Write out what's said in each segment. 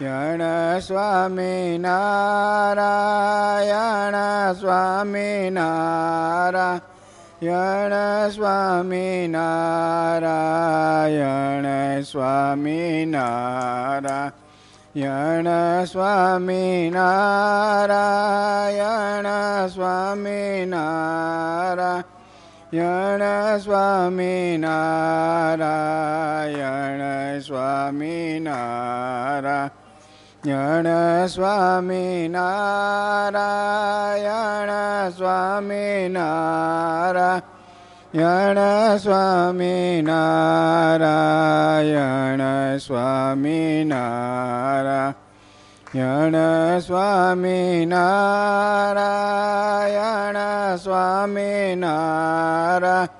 નારાયણ સ્વામી નારાયણ સ્વામી નારાયણ સ્વામી નારાયણ સ્વામી નારાયણ સ્વામી નારાયણ સ્વામી નારાયણ યણ સ્વામી નારાયણ સ્વામી નારાયણ યણ સ્વામી નારાયણ સ્વામી નારાયણ સ્વામી નારાયણ સ્વામી નારાયણ સ્વામી નારાયણ સ્વામી નારાયણ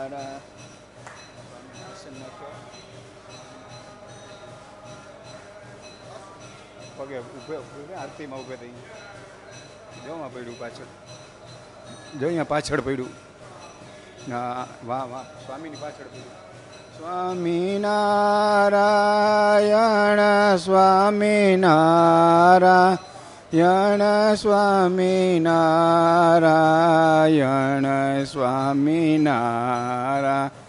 આરતીમાં ઉભે થઈ જોમાં પડ્યું પાછળ. જો અહીંયા પાછળ પડ્યું. હા, વાહ વાહ. સ્વામીની પાછળ પડ્યું. સ્વામિનારાયણ સ્વામિનારાયણ સ્વામી નારાયણ.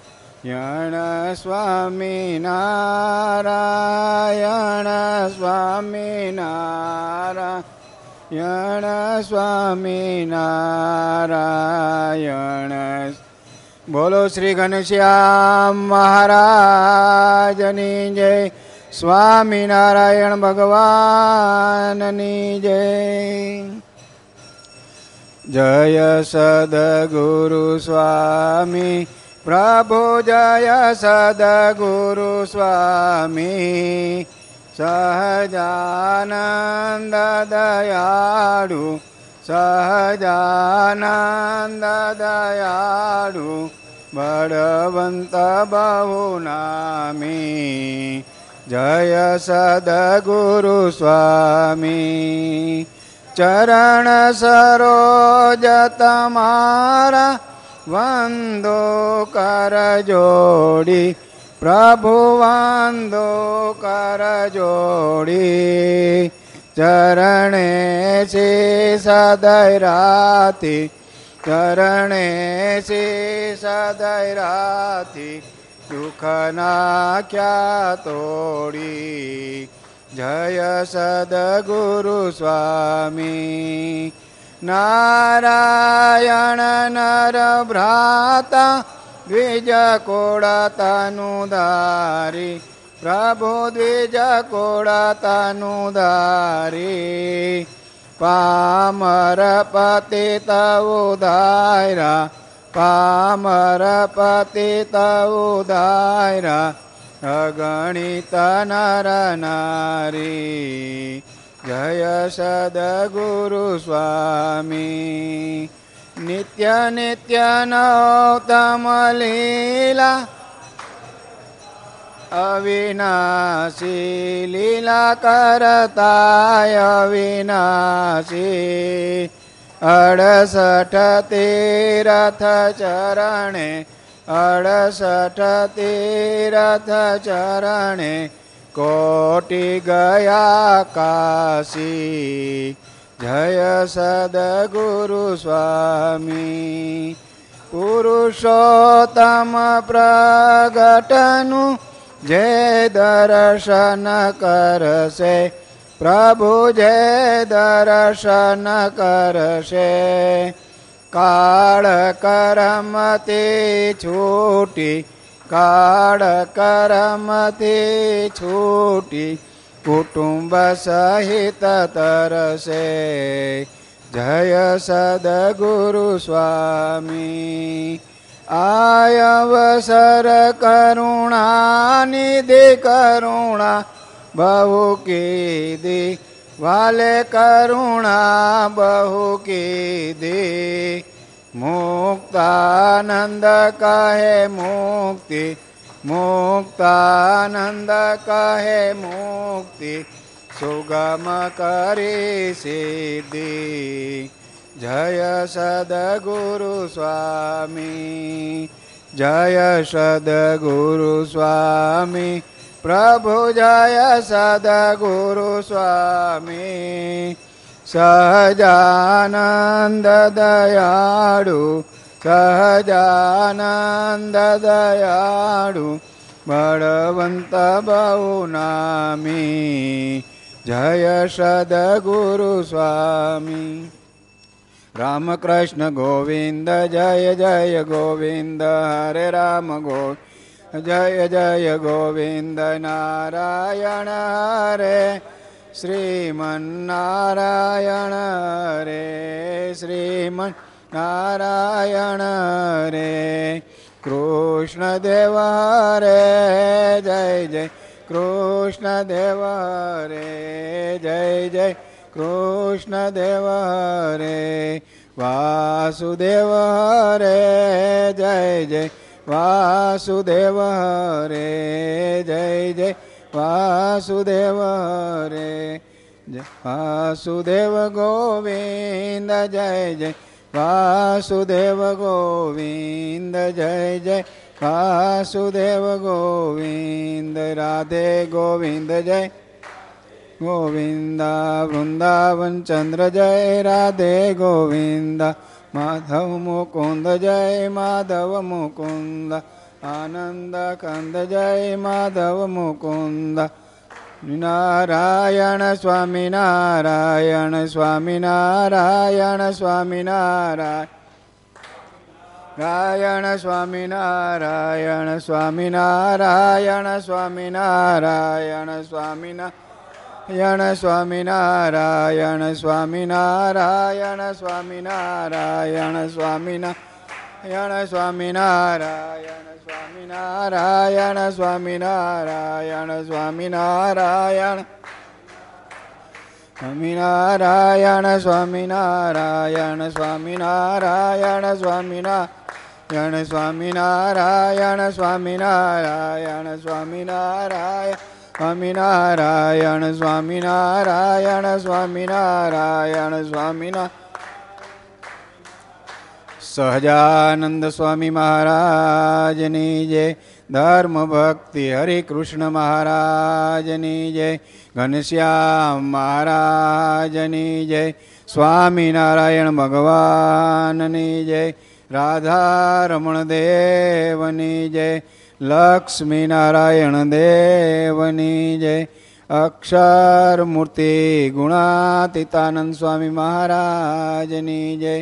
યણ સ્વામી નારાયણ સ્વામી નારાયણ સ્વામી નારાયણ. બોલો શ્રી ઘનશ્યામ મહારાજની જય સ્વામિનારાયણ ભગવાનની જય. જય સદગુરુ સ્વામી प्रभुजय जय सद गुरु स्वामी सहजानन्द दया सहजानन्द दयालु बलवन्त बहु जय सदगुरु स्वामी। चरण सरोजतमारा વંદો કર જોડી, પ્રભુ વંદો કર જોડી. ચરણે છે સદય રાતી, ચરણે છે સદય રાતી દુઃખ નાખ્યા તોડી. જય સદગુરુ સ્વામી नारायणनर भ्रात द्विजकोड तनु प्रभु द्विजकोड तनुधारी पामरपति त उ पामरपति त उर अगणित नरन जय सद्गुरुस्वामी। नित्यनित्यनौतमलीला अविनाशी लीला करताय अविनाशी। अडसठति रथ चरणे अडसठति रथ चरणे कोटि गया काशी जय सद्गुरुस्वामी पुरुषोत्तम प्रगटनु जय दर्शन करसे। प्रभु जय दर्शन करसे। काल काळकरमति छूटी કાળ કરમથી છૂટી કુટુંબ સહિત તરસે. જય સદગુરુ સ્વામી. આયવસર કરુણા નિધિ કરુણા બહુ કીધી. વાલે કરુણા બહુ કીધી. મુક્તાનંદ કહે મુક્તિ, મુક્તાનંદ કહે મુક્તિ, સુગમ કરી સિદ્ધિ. જય સદગુરુ સ્વામી, જય સદગુરુ સ્વામી, પ્રભુ જય સદગુરુ સ્વામી. सहजानन्ददयाडु सहजानन्ददयाडु सहजानन्द दयालु भगवन्त बहुनामि जय सद्गुरुस्वामी रामकृष्ण गोविन्द जय जय गोविन्द हरे राम गो जय जय गोविन्द नारायण हरे। શ્રીમન્નારાયણ રે શ્રીમન નારાયણ રે. કૃષ્ણ દેવ રે જય જય. કૃષ્ણ દેવ રે જય જય. કૃષ્ણ દેવ રે વાસુદેવ રે જય જય. વાસુદેવ રે જય જય. વાસુદેવ રે. જય વાસુદેવ ગોવિંદ, જય જય. વાસુદેવ ગોવિંદ, જય જય. વાસુદેવ ગોવિંદ, રાધે ગોવિંદ, જય. ગોવિંદ વૃંદાવન ચંદ્ર, જય. રાધે ગોવિંદ. માધવ મુકુંદ, જય. માધવ મુકુંદ. આનંદ કંદ જય માધવ મુકુંદ નારાયણ સ્વામી નારાયણ સ્વામી નારાયણ સ્વામી નારાયણ નારાયણ સ્વામી નારાયણ સ્વામી નારાયણ સ્વામી નારાયણ સ્વામી નારાયણ સ્વામી નારાયણ સ્વામી નારાયણ સ્વામી નારાયણ સ્વામી નારાયણ સ્વામી નારાયણ સ્વામી નારાયણ સ્વામી નારાયણ સ્વામિનારાયણ સ્વામિનારાયણ સ્વામિનારાયણ સ્વામિનારાયણ સ્વામિનારાયણ સ્વામિનારાયણ સ્વામિનારાયણ સ્વામિનારાયણ સ્વામિનારાયણ સ્વામિનારાયણ સ્વામિના સહજાનંદ સ્વામી મહારાજની જય ધર્મ ભક્તિ હરિકૃષ્ણ મહારાજની જય ઘનશ્યામ મહારાજની જય સ્વામિનારાયણ ભગવાનની જય રાધારમણ દેવની જય લક્ષ્મીનારાયણ દેવની જય અક્ષરમૂર્તિ ગુણાતીતાનંદ સ્વામી મહારાજની જય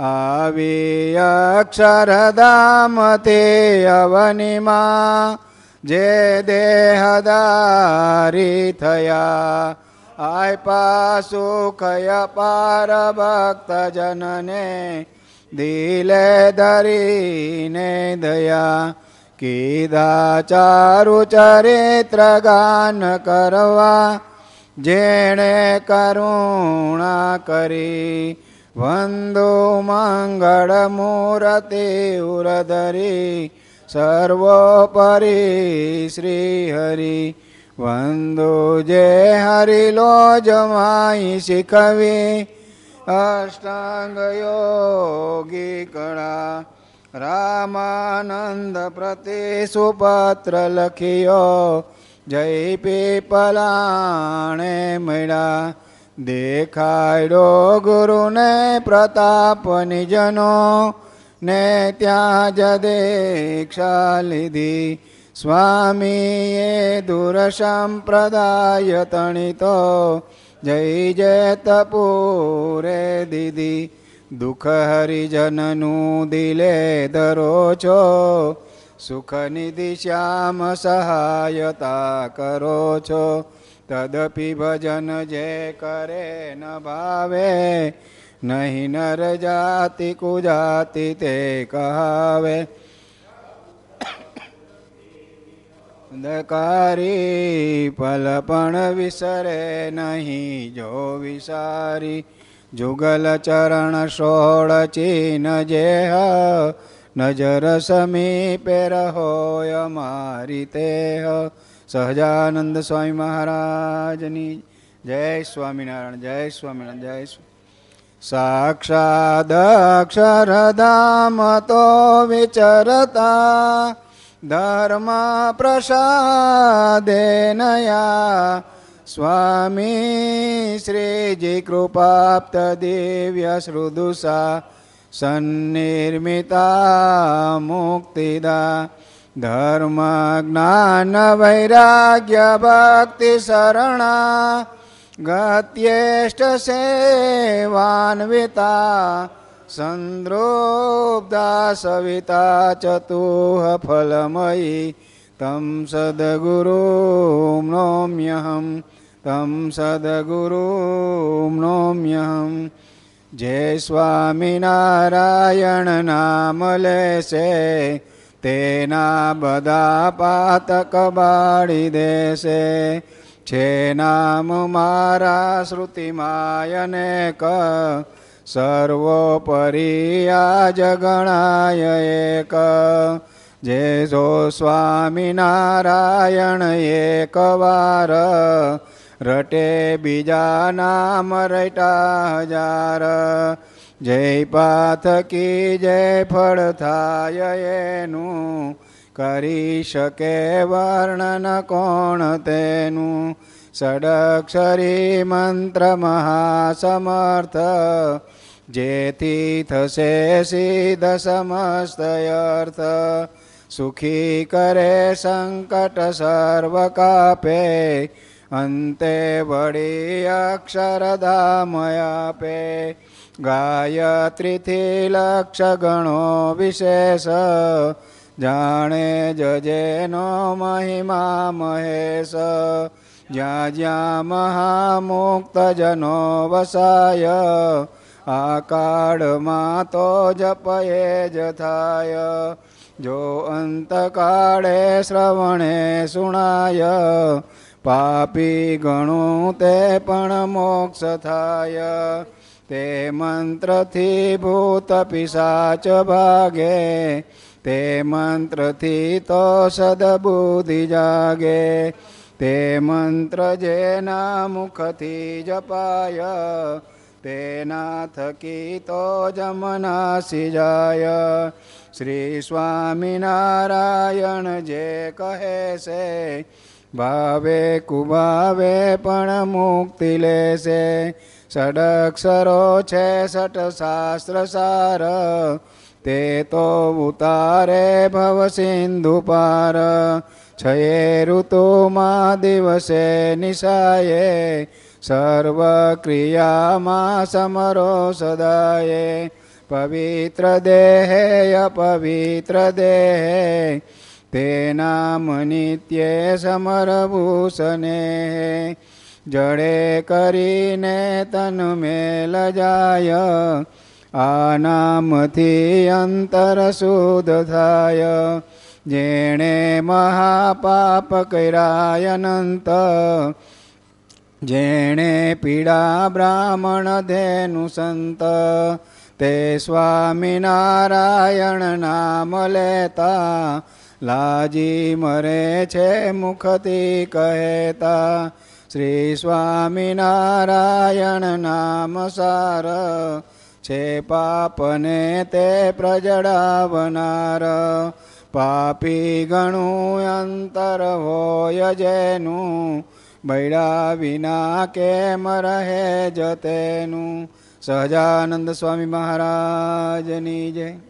આવી અક્ષરધામ તે અવનિમાં જે દેહદારી થયા. આય પાસુખય પાર ભક્તજનને દિલે ધરીને દયા. કીધા ચારુ ચરિત્ર ગાન કરવા, જેણે કરુણા કરી. વંદો મંગળ उरधरि सर्वोपरि સર્વોપરી શ્રી जय શીખવી અષ્ટાંગ યોગી કળા રામાનંદ પ્રતિ સુપાત્ર લખ્યો, જય પીપલાણે મળ્યા દેખાડ્યો ગુરુને પ્રતાપ નિજનો ને ત્યાં જ દીક્ષા લીધી. સ્વામીએ દુર સંપ્રદાય તણિતો, જય જય તપુરે દીદી. દુઃખ હરિજનનું દિલે ધરો છો, સુખની દિશામાં સહાયતા કરો છો. તદપી ભજન જે કરે ન ભાવે નહીં નર જાતિ કુજાતિ તે કહાવે અંધકારી પલ પણ વિસરે નહીં જો વિસારી જુગલ ચરણ સોળ ચીન જેહ નજર સમીપે રહોય મારી તેહ સહજાનંદ સ્વામી મહારાજની જય સ્વામિનારાયણ જય સ્વામિનારાયણ, જય સ્વા. સાક્ષાદ અક્ષરધામ તો વિચરતા ધર્મ પ્રસાદેનયા સ્વામી શ્રીજી કૃપાપ્ત દિવ્ય શ્રુદુષા સન્નિર્મિતા મુક્તિદા. धर्मज्ञानवैराग्यभक्तिशरणा गत्येष्टसेवान्विता सेवान्विता सन्द्रोब्दासविता चतुः फलमयी तं सद्गुरुं नौम्यहं तं सद्गुरुं नौम्यहं। जेस्वामिनारायणनामलेशे તેના બધા પાતક બાળી દેશે. છે નામ મારા શ્રુતિમાયને ક. સર્વોપરી આ જગણાય એક. જે જો સ્વામિનારાયણ એકવાર રટે બીજા નામ રટા હજાર. જય પાથકી જય ફળ થાય એનું, કરી શકે વર્ણન કોણ તેનું? ષડક્ષરી મંત્ર મહાસમર્થ, જેથી થશે સિદ્ધ સમસ્ત અર્થ. સુખી કરે સંકટ સર્વ કાપે, અંતે વળી અક્ષરધામયા આપે. ગાયત્રીથી લક્ષ ગણો વિશેષ. જાણે જજેનો મહિમા મહેશ. જ્યાં જ્યાં મહામુક્ત જનો વસાય, આ કાળમાં તો જપયે જ થાય. જો અંતકાળે શ્રવણે સુણાય, પાપી ગણું તે પણ મોક્ષ થાય. તે મંત્રથી ભૂત પિશાચ ભાગે, તે મંત્રથી તો સદબુદ્ધિ જાગે, તે મંત્ર જેના મુખથી જપાય તેના થકી તો જમનાસી જાય. શ્રી સ્વામિનારાયણ જે કહે છે, ભાવે કુભાવે પણ મુક્તિ લેશે. ષડક્ષરો છે સટ શાસ્ત્ર સાર તે તો ઉતારે ભવ સિંધુ પાર છયે ઋતુમાં દિવસે નિશાયે સર્વ ક્રિયામાં સમરો સદાયે પવિત્ર દેહે અપવિત્ર દેહે તેના મનિત્યે નિત્યે સમરભૂષને જડે કરીને તન મેલ જાય. આ નામથી અંતર શુદ્ધ થાય. જેણે મહાપાપ કર્યા અનંત. જેણે પીડા બ્રાહ્મણ ધેનુ સંત. તે સ્વામિનારાયણ નામ લેતા. લાજી મરે છે મુખથી કહેતા. શ્રી સ્વામિનારાયણ નામ સાર છે પાપને તે પ્રજડાવનાર પાપી ગણું અંતર હોય જેનું, બૈડા વિના કેમ રહે જતેનું. સહજાનંદ સ્વામી મહારાજની જય.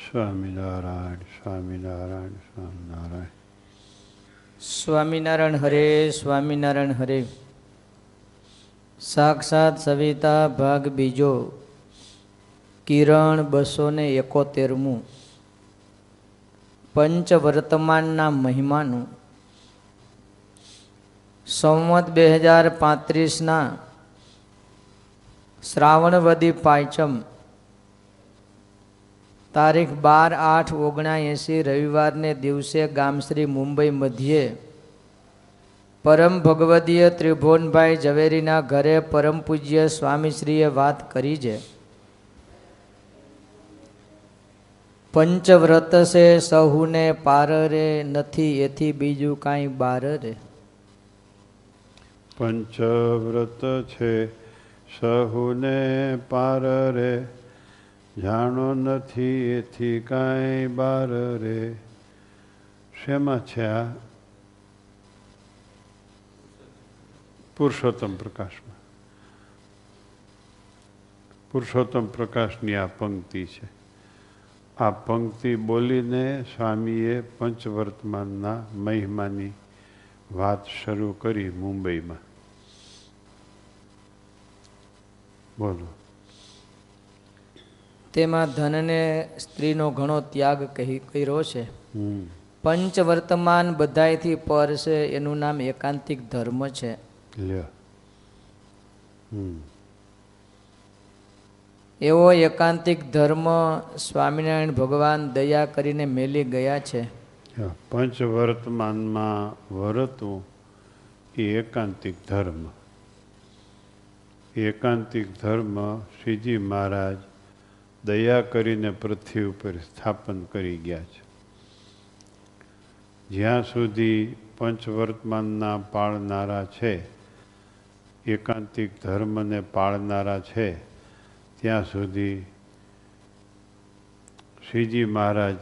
સ્વામિનારાયણ સ્વામિનારાયણ સ્વામિનારાયણ સ્વામિનારાયણ હરે સ્વામિનારાયણ હરે સાક્ષાત સવિતા ભાગ બીજો કિરણ બસો ને એકોતેરમું પંચવર્તમાનના મહિમાનું સંવત બે હજાર પાંત્રીસના શ્રાવણવદી પાંચમ તારીખ બાર આઠ ઓગણાએંસી રવિવારને દિવસે ગામશ્રી મુંબઈ મધ્યે પરમ ભગવદીય ત્રિભુવનભાઈ ઝવેરીના ઘરે પરમ પૂજ્ય સ્વામીશ્રીએ વાત કરી છે. પંચવ્રત છે સહુને પાર રે નથી, એથી બીજું કાંઈ બાર રે પંચવ્રત છે સહુને પાર રે, જાણો નથી એથી કાંઈ બાર રે. શેમાં છે આ? પુરુષોત્તમ પ્રકાશમાં. પુરુષોત્તમ પ્રકાશની આ પંક્તિ છે. આ પંક્તિ બોલીને સ્વામીએ પંચવર્તમાનના મહિમાની વાત શરૂ કરી મુંબઈમાં. બોલો. તેમાં ધનને સ્ત્રીનો ઘણો ત્યાગ કહી કર્યો છે. હમ. પંચ વર્તમાન બધાયથી પર છે એનું નામ એકાંતિક ધર્મ છે. લ્યો. હમ. એવો એકાંતિક ધર્મ સ્વામિનારાયણ ભગવાન દયા કરીને મેલી ગયા છે. પંચ વર્તમાનમાં વર્તવું એ એકાંતિક ધર્મ. એકાંતિક ધર્મ શ્રીજી મહારાજ દયા કરીને પૃથ્વી ઉપર સ્થાપન કરી ગયા છે. જ્યાં સુધી પંચવર્તમાનના પાળનારા છે, એકાંતિક ધર્મને પાળનારા છે, ત્યાં સુધી શ્રીજી મહારાજ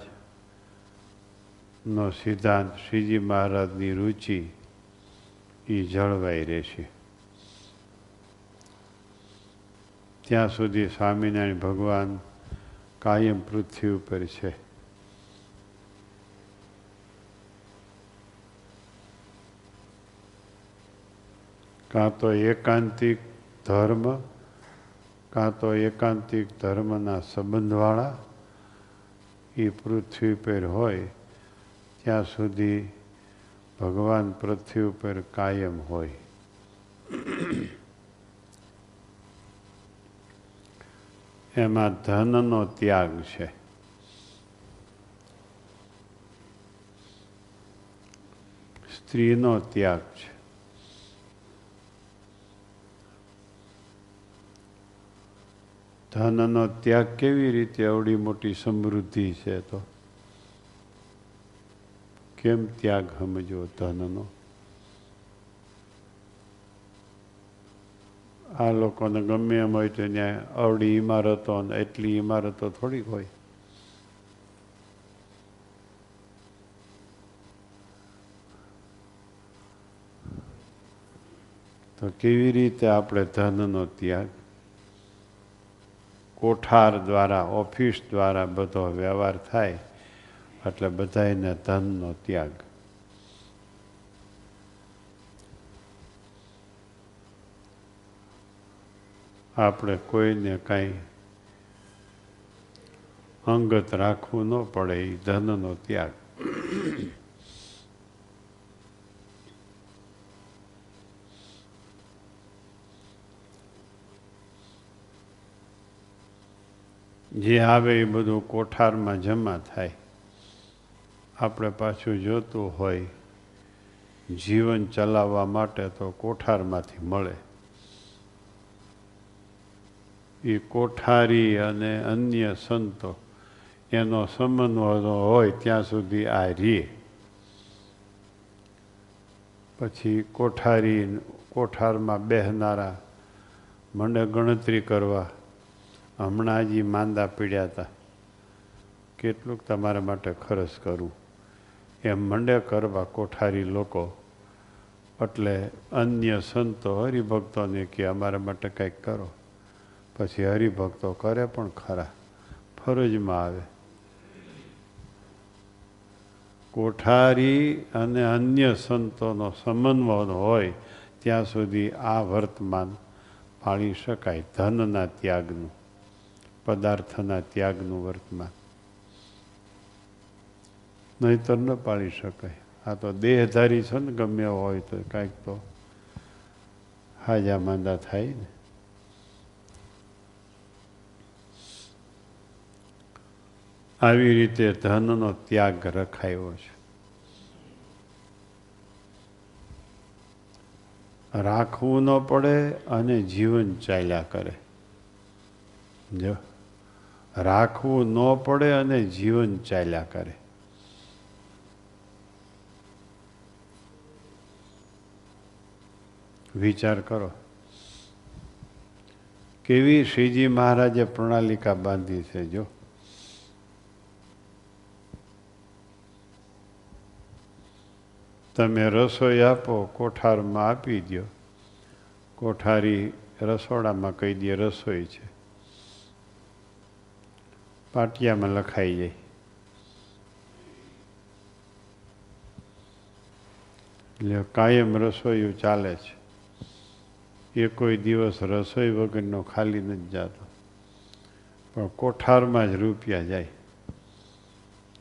નો સિદ્ધાંત, શ્રીજી મહારાજની રુચિ એ જળવાઈ રહેશે. ત્યાં સુધી સ્વામિનારાયણ ભગવાન કાયમ પૃથ્વી ઉપર છે. કાં તો એકાંતિક ધર્મ, કાં તો એકાંતિક ધર્મના સંબંધવાળા એ પૃથ્વી પર હોય, ત્યાં સુધી ભગવાન પૃથ્વી ઉપર કાયમ હોય. એમાં ધનનો ત્યાગ છે. સ્ત્રીનો ત્યાગ છે. ધનનો ત્યાગ કેવી રીતે અવડી મોટી સમૃદ્ધિ છે તો? કેમ ત્યાગ સમજો ધનનો? આ લોકોને ગમે એમ હોય તો ત્યાં અવડી ઇમારતો ને એટલી ઇમારતો થોડીક હોય. તો કેવી રીતે આપણે ધનનો ત્યાગ? કોઠાર દ્વારા, ઓફિસ દ્વારા બધો વ્યવહાર થાય, એટલે બધાને ધનનો ત્યાગ. આપણે કોઈને કાંઈ અંગત રાખવું ન પડે એ ધનનો ત્યાગ. જે આવે એ બધું કોઠારમાં જમા થાય. આપણે પાછું જોતું હોય, જીવન ચલાવવા માટે તો કોઠારમાંથી મળે. એ કોઠારી અને અન્ય સંતો, એનો સંબંધ હોય ત્યાં સુધી આ રીએ. પછી કોઠારી, કોઠારમાં બેહનારા મને ગણતરી કરવા હમણાં જ માંદા પીડ્યા હતા કેટલુંક તમારા માટે ખર્ચ કરું. એમ મંડે કરવા કોઠારી લોકો, એટલે અન્ય સંતો હરિભક્તોને કે અમારા માટે કંઈક કરો. પછી હરિભક્તો કરે પણ ખરા. ફરજમાં આવે. કોઠારી અને અન્ય સંતોનો સમન્વય હોય, ત્યાં સુધી આ વર્તમાન પાળી શકાય. ધનના ત્યાગનું, પદાર્થના ત્યાગનું વર્તમાન. નહીતર ન પાળી શકાય. આ તો દેહધારી છે ને ગમે હોય તો કાંઈક તો હાજા માંદા થાય ને. આવી રીતે ધનનો ત્યાગ રખાયો છે. રાખવું ન પડે અને જીવન ચાલ્યા કરે. જો રાખવું ન પડે અને જીવન ચાલ્યા કરે. વિચાર કરો. કેવી શ્રીજી મહારાજે પ્રણાલિકા બાંધી છે જો? તમે રસોઈ આપો, કોઠારમાં આપી દો કોઠારી રસોડામાં કહી દે રસોઈ છે. પાટિયામાં લખાઈ જાય. એટલે કાયમ રસોઈયું ચાલે છે. એ કોઈ દિવસ રસોઈ વગરનો ખાલી નથી જતો. પણ કોઠારમાં જ રૂપિયા જાય.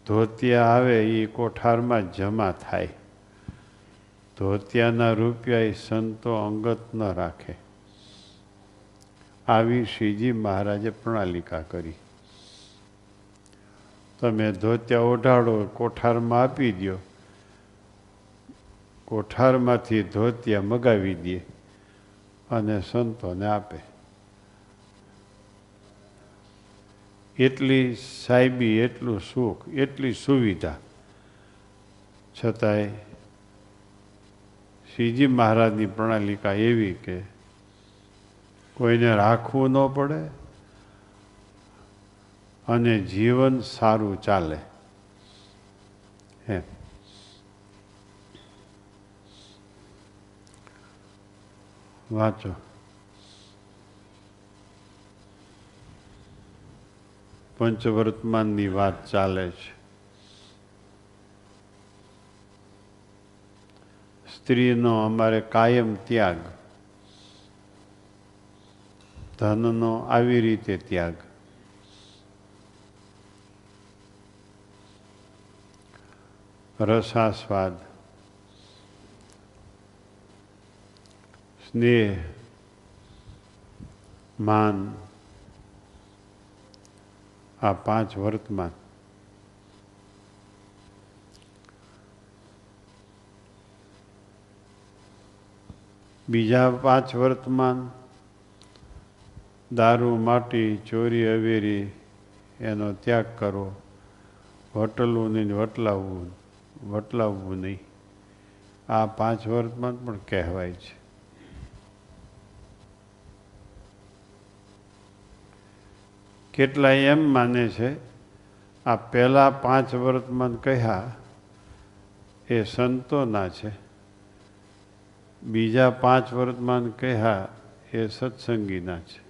ધોતિયા આવે, એ કોઠારમાં જ જમા થાય. ધોતિયાના રૂપિયા એ સંતો અંગત ન રાખે. આવી શ્રીજી મહારાજે પ્રણાલિકા કરી. તમે ધોતિયા ઓઢાડો, કોઠારમાં આપી દો કોઠારમાંથી ધોતિયા મગાવી દે અને સંતોને આપે. એટલી સાહેબી એટલું સુખ, એટલી સુવિધા. છતાંય શ્રીજી મહારાજની પ્રણાલિકા એવી કે કોઈને રાખવું ન પડે અને જીવન સારું ચાલે. એમ. વાંચો. પંચવર્તમાનની વાત ચાલે છે. સ્ત્રીનો અમારે કાયમ ત્યાગ. ધનનો આવી રીતે ત્યાગ. રસાસ્વાદ. સ્નેહ. માન. આ પાંચ વર્તમાન. બીજા પાંચ વર્તમાન, દારૂ, માટી, ચોરી, અવેરી, એનો ત્યાગ કરો. વટલવું નહીં, વટલાવવું વટલાવવું નહીં. આ પાંચ વર્તમાન પણ કહેવાય છે. કેટલાય એમ માને છે, આ પહેલાં પાંચ વર્તમાન કહ્યા એ સંતોના છે. બીજા પાંચ વર્તમાન કહ્યા એ સત્સંગીના છે.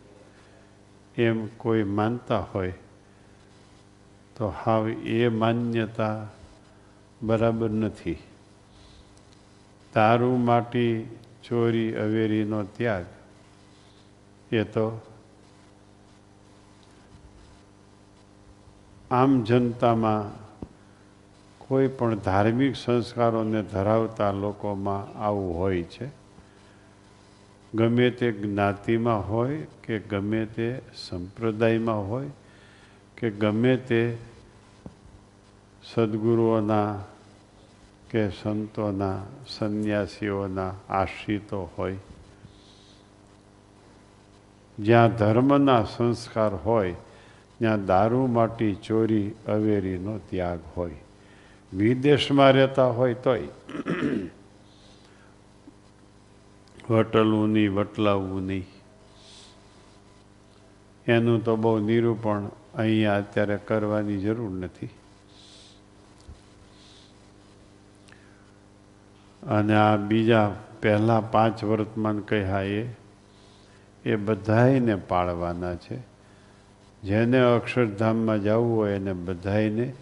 એમ કોઈ માનતા હોય તો હાવ એ માન્યતા બરાબર નથી. તારું માટી ચોરી અવેરીનો ત્યાગ, એ તો આમ જનતામાં કોઈ પણ ધાર્મિક સંસ્કારોને ધરાવતા લોકોમાં આવું હોય છે. ગમે તે જ્ઞાતિમાં હોય કે ગમે તે સંપ્રદાયમાં હોય કે ગમે તે સદગુરુઓના કે સંતોના, સંન્યાસીઓના આશ્રિતો હોય. જ્યાં ધર્મના સંસ્કાર હોય, ત્યાં દારૂ, માટી, ચોરી, અવેરીનો ત્યાગ હોય. વિદેશમાં રહેતા હોય તોય વટલવું નહીં વટલાવવું નહીં. એનું તો બહુ નિરૂપણ અહીંયા અત્યારે કરવાની જરૂર નથી. અને આ બીજા પહેલા પાંચ વર્તમાન કહ્યા એ એ બધાને પાળવાના છે. જેને અક્ષરધામમાં જવું હોય એને બધાયને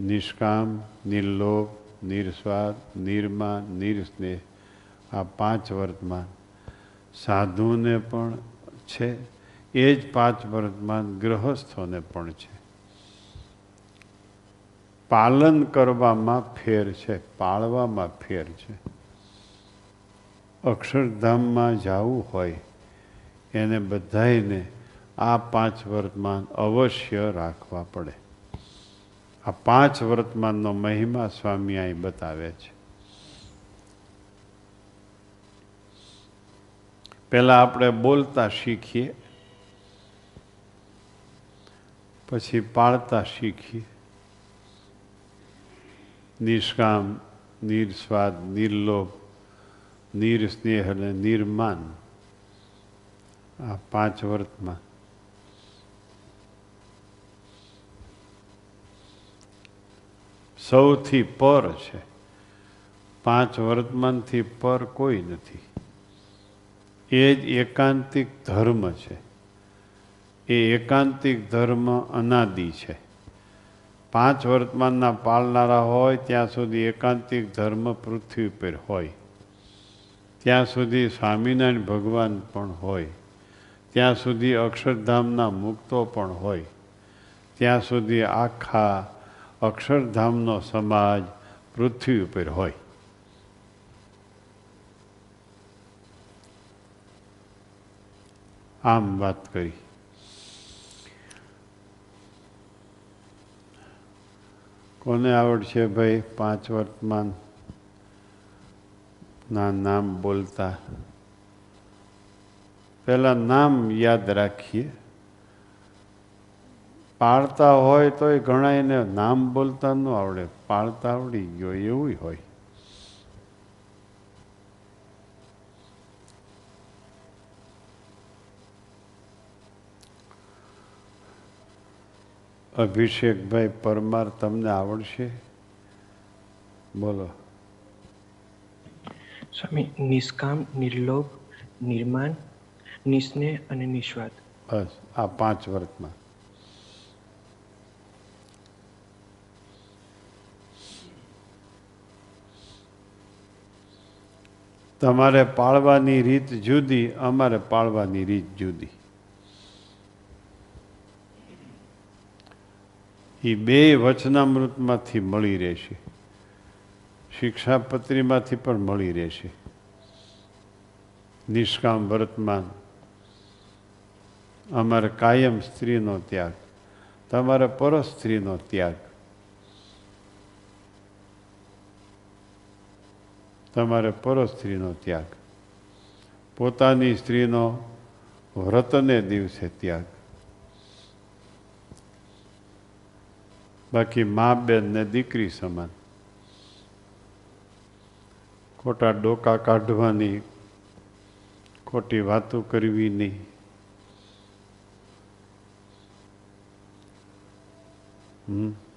નિષ્કામ, નિર્લોભ નિર્સ્વાદ નિર્માન નિર્સ્નેહ આ પાંચ વર્તમાન. સાધુને પણ છે, એ જ પાંચ વર્તમાન ગ્રહસ્થોને પણ છે. પાલન કરવામાં ફેર છે, પાળવામાં ફેર છે. અક્ષરધામમાં જવું હોય, એને બધાને આ પાંચ વર્તમાન અવશ્ય રાખવા પડે. આ પાંચ વર્તમાનનો મહિમા સ્વામી અહીં બતાવે છે. પહેલાં આપણે બોલતા શીખીએ, પછી પાળતા શીખીએ. નિષ્કામ, નિર્સ્વાદ, નિર્લોભ, નિરસ્નેહ અને નિર્માન આ પાંચ વર્તમાન. સૌથી પર છે. પાંચ વર્તમાનથી પર કોઈ નથી. એ જ એકાંતિક ધર્મ છે. એ એકાંતિક ધર્મ અનાદિ છે. પાંચ વર્તમાનના પાળનારા હોય ત્યાં સુધી એકાંતિક ધર્મ પૃથ્વી પર હોય. ત્યાં સુધી સ્વામિનારાયણ ભગવાન પણ હોય. ત્યાં સુધી અક્ષરધામના મુક્તો પણ હોય. ત્યાં સુધી આખા અક્ષરધામનો સમાજ પૃથ્વી ઉપર હોય. આમ વાત કરી. કોને આવડશે ભાઈ પાંચ વર્તમાન? ના, નામ બોલતા. પહેલાં નામ યાદ રાખીએ. પાળતા હોય તોય ઘણા એને નામ બોલતા ન આવડે. પાળતા આવડી ગયો એવું હોય. અભિષેકભાઈ પરમાર તમને આવડશે? બોલો. સ્વામી નિષ્કામ નિર્લોભ નિર્માણ નિસ્નેહ અને નિસ્વાદ બસ આ પાંચ વર્તમાં તમારે પાળવાની રીત જુદી, અમારે પાળવાની રીત જુદી. એ બે વચનામૃતમાંથી મળી રહેશે. શિક્ષાપત્રીમાંથી પણ મળી રહેશે. નિષ્કામ વર્તમાન. અમારે કાયમ સ્ત્રીનો ત્યાગ. તમારે પર સ્ત્રીનો ત્યાગ. તમારે પર સ્ત્રીનો ત્યાગ. પોતાની સ્ત્રીનો વ્રતને દિવસે ત્યાગ. બાકી મા બેન ને દીકરી સમાન. ખોટા ડોકા કાઢવાની, ખોટી વાતો કરવી નહીં હમ?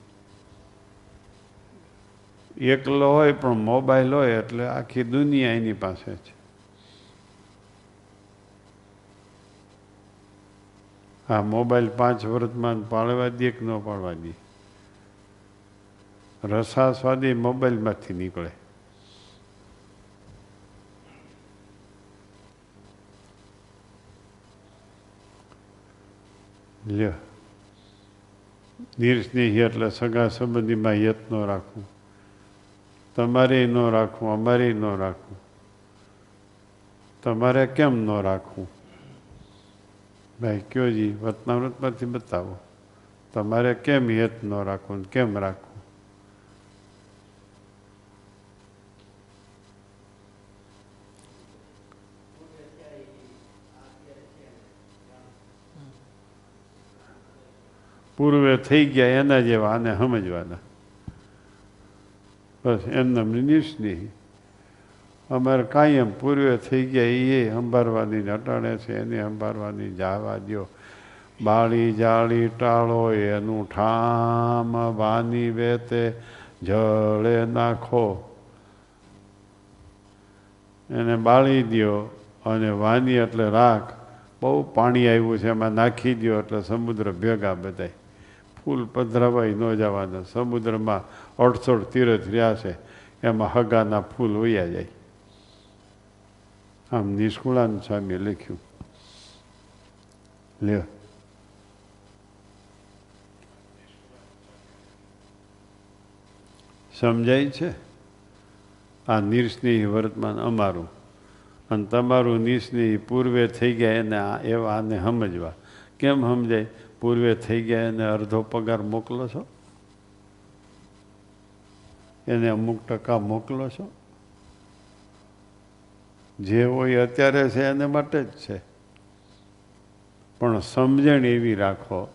એકલો હોય પણ મોબાઈલ હોય એટલે આખી દુનિયા એની પાસે છે. આ મોબાઈલ પાંચ વર્ષમાં પાળવા દે કે ન પાડવા દે? રસાસ્વાદી મોબાઈલમાંથી નીકળે. લ્યો. નિર્સ્નેહી એટલે સગા સંબંધીમાં યત્નો રાખવું તમારે ન રાખવું, અમારે ન રાખવું. તમારે કેમ ન રાખવું? ભાઈ, કયો જી? વતનામૃતમાંથી બતાવો. તમારે કેમ હેત ન રાખવું કેમ રાખવું? પૂર્વે થઈ ગયા એના જેવા, આને સમજવાના. બસ એમને નિષ્ઠની અમારે કાયમ પૂર્વે થઈ ગયા એ સંભાળવાની અટાણે છે, એને સંભાળવાની જાવા દો બાળી જાળી ટાળો, એનું ઠામ વાની વેતે, જળે નાખો. એને બાળી દ્યો અને વાની એટલે રાખ. બહુ પાણી આવ્યું છે, એમાં નાખી દ્યો એટલે સમુદ્ર ભેગા બધાય. ફૂલ પધરાવાય ન જવાના. સમુદ્રમાં અડસોડ તીરથ રહ્યા છે. એમાં હગાના ફૂલ વયા જાય. આમ નિષ્કુળાન સ્વામીએ લખ્યું. લ્યો સમજાય છે? આ નિર્સ્નેહી વર્તમાન અમારું. અને તમારું નિસ્નેહી પૂર્વે થઈ ગયા એને એવા આને સમજવા. કેમ સમજાય? પૂર્વે થઈ ગયા એને અડધો પગાર મોકલો છો? એને અમુક ટકા મોકલો છો? જે હોય અત્યારે છે એને માટે જ છે. પણ સમજણ એવી રાખો,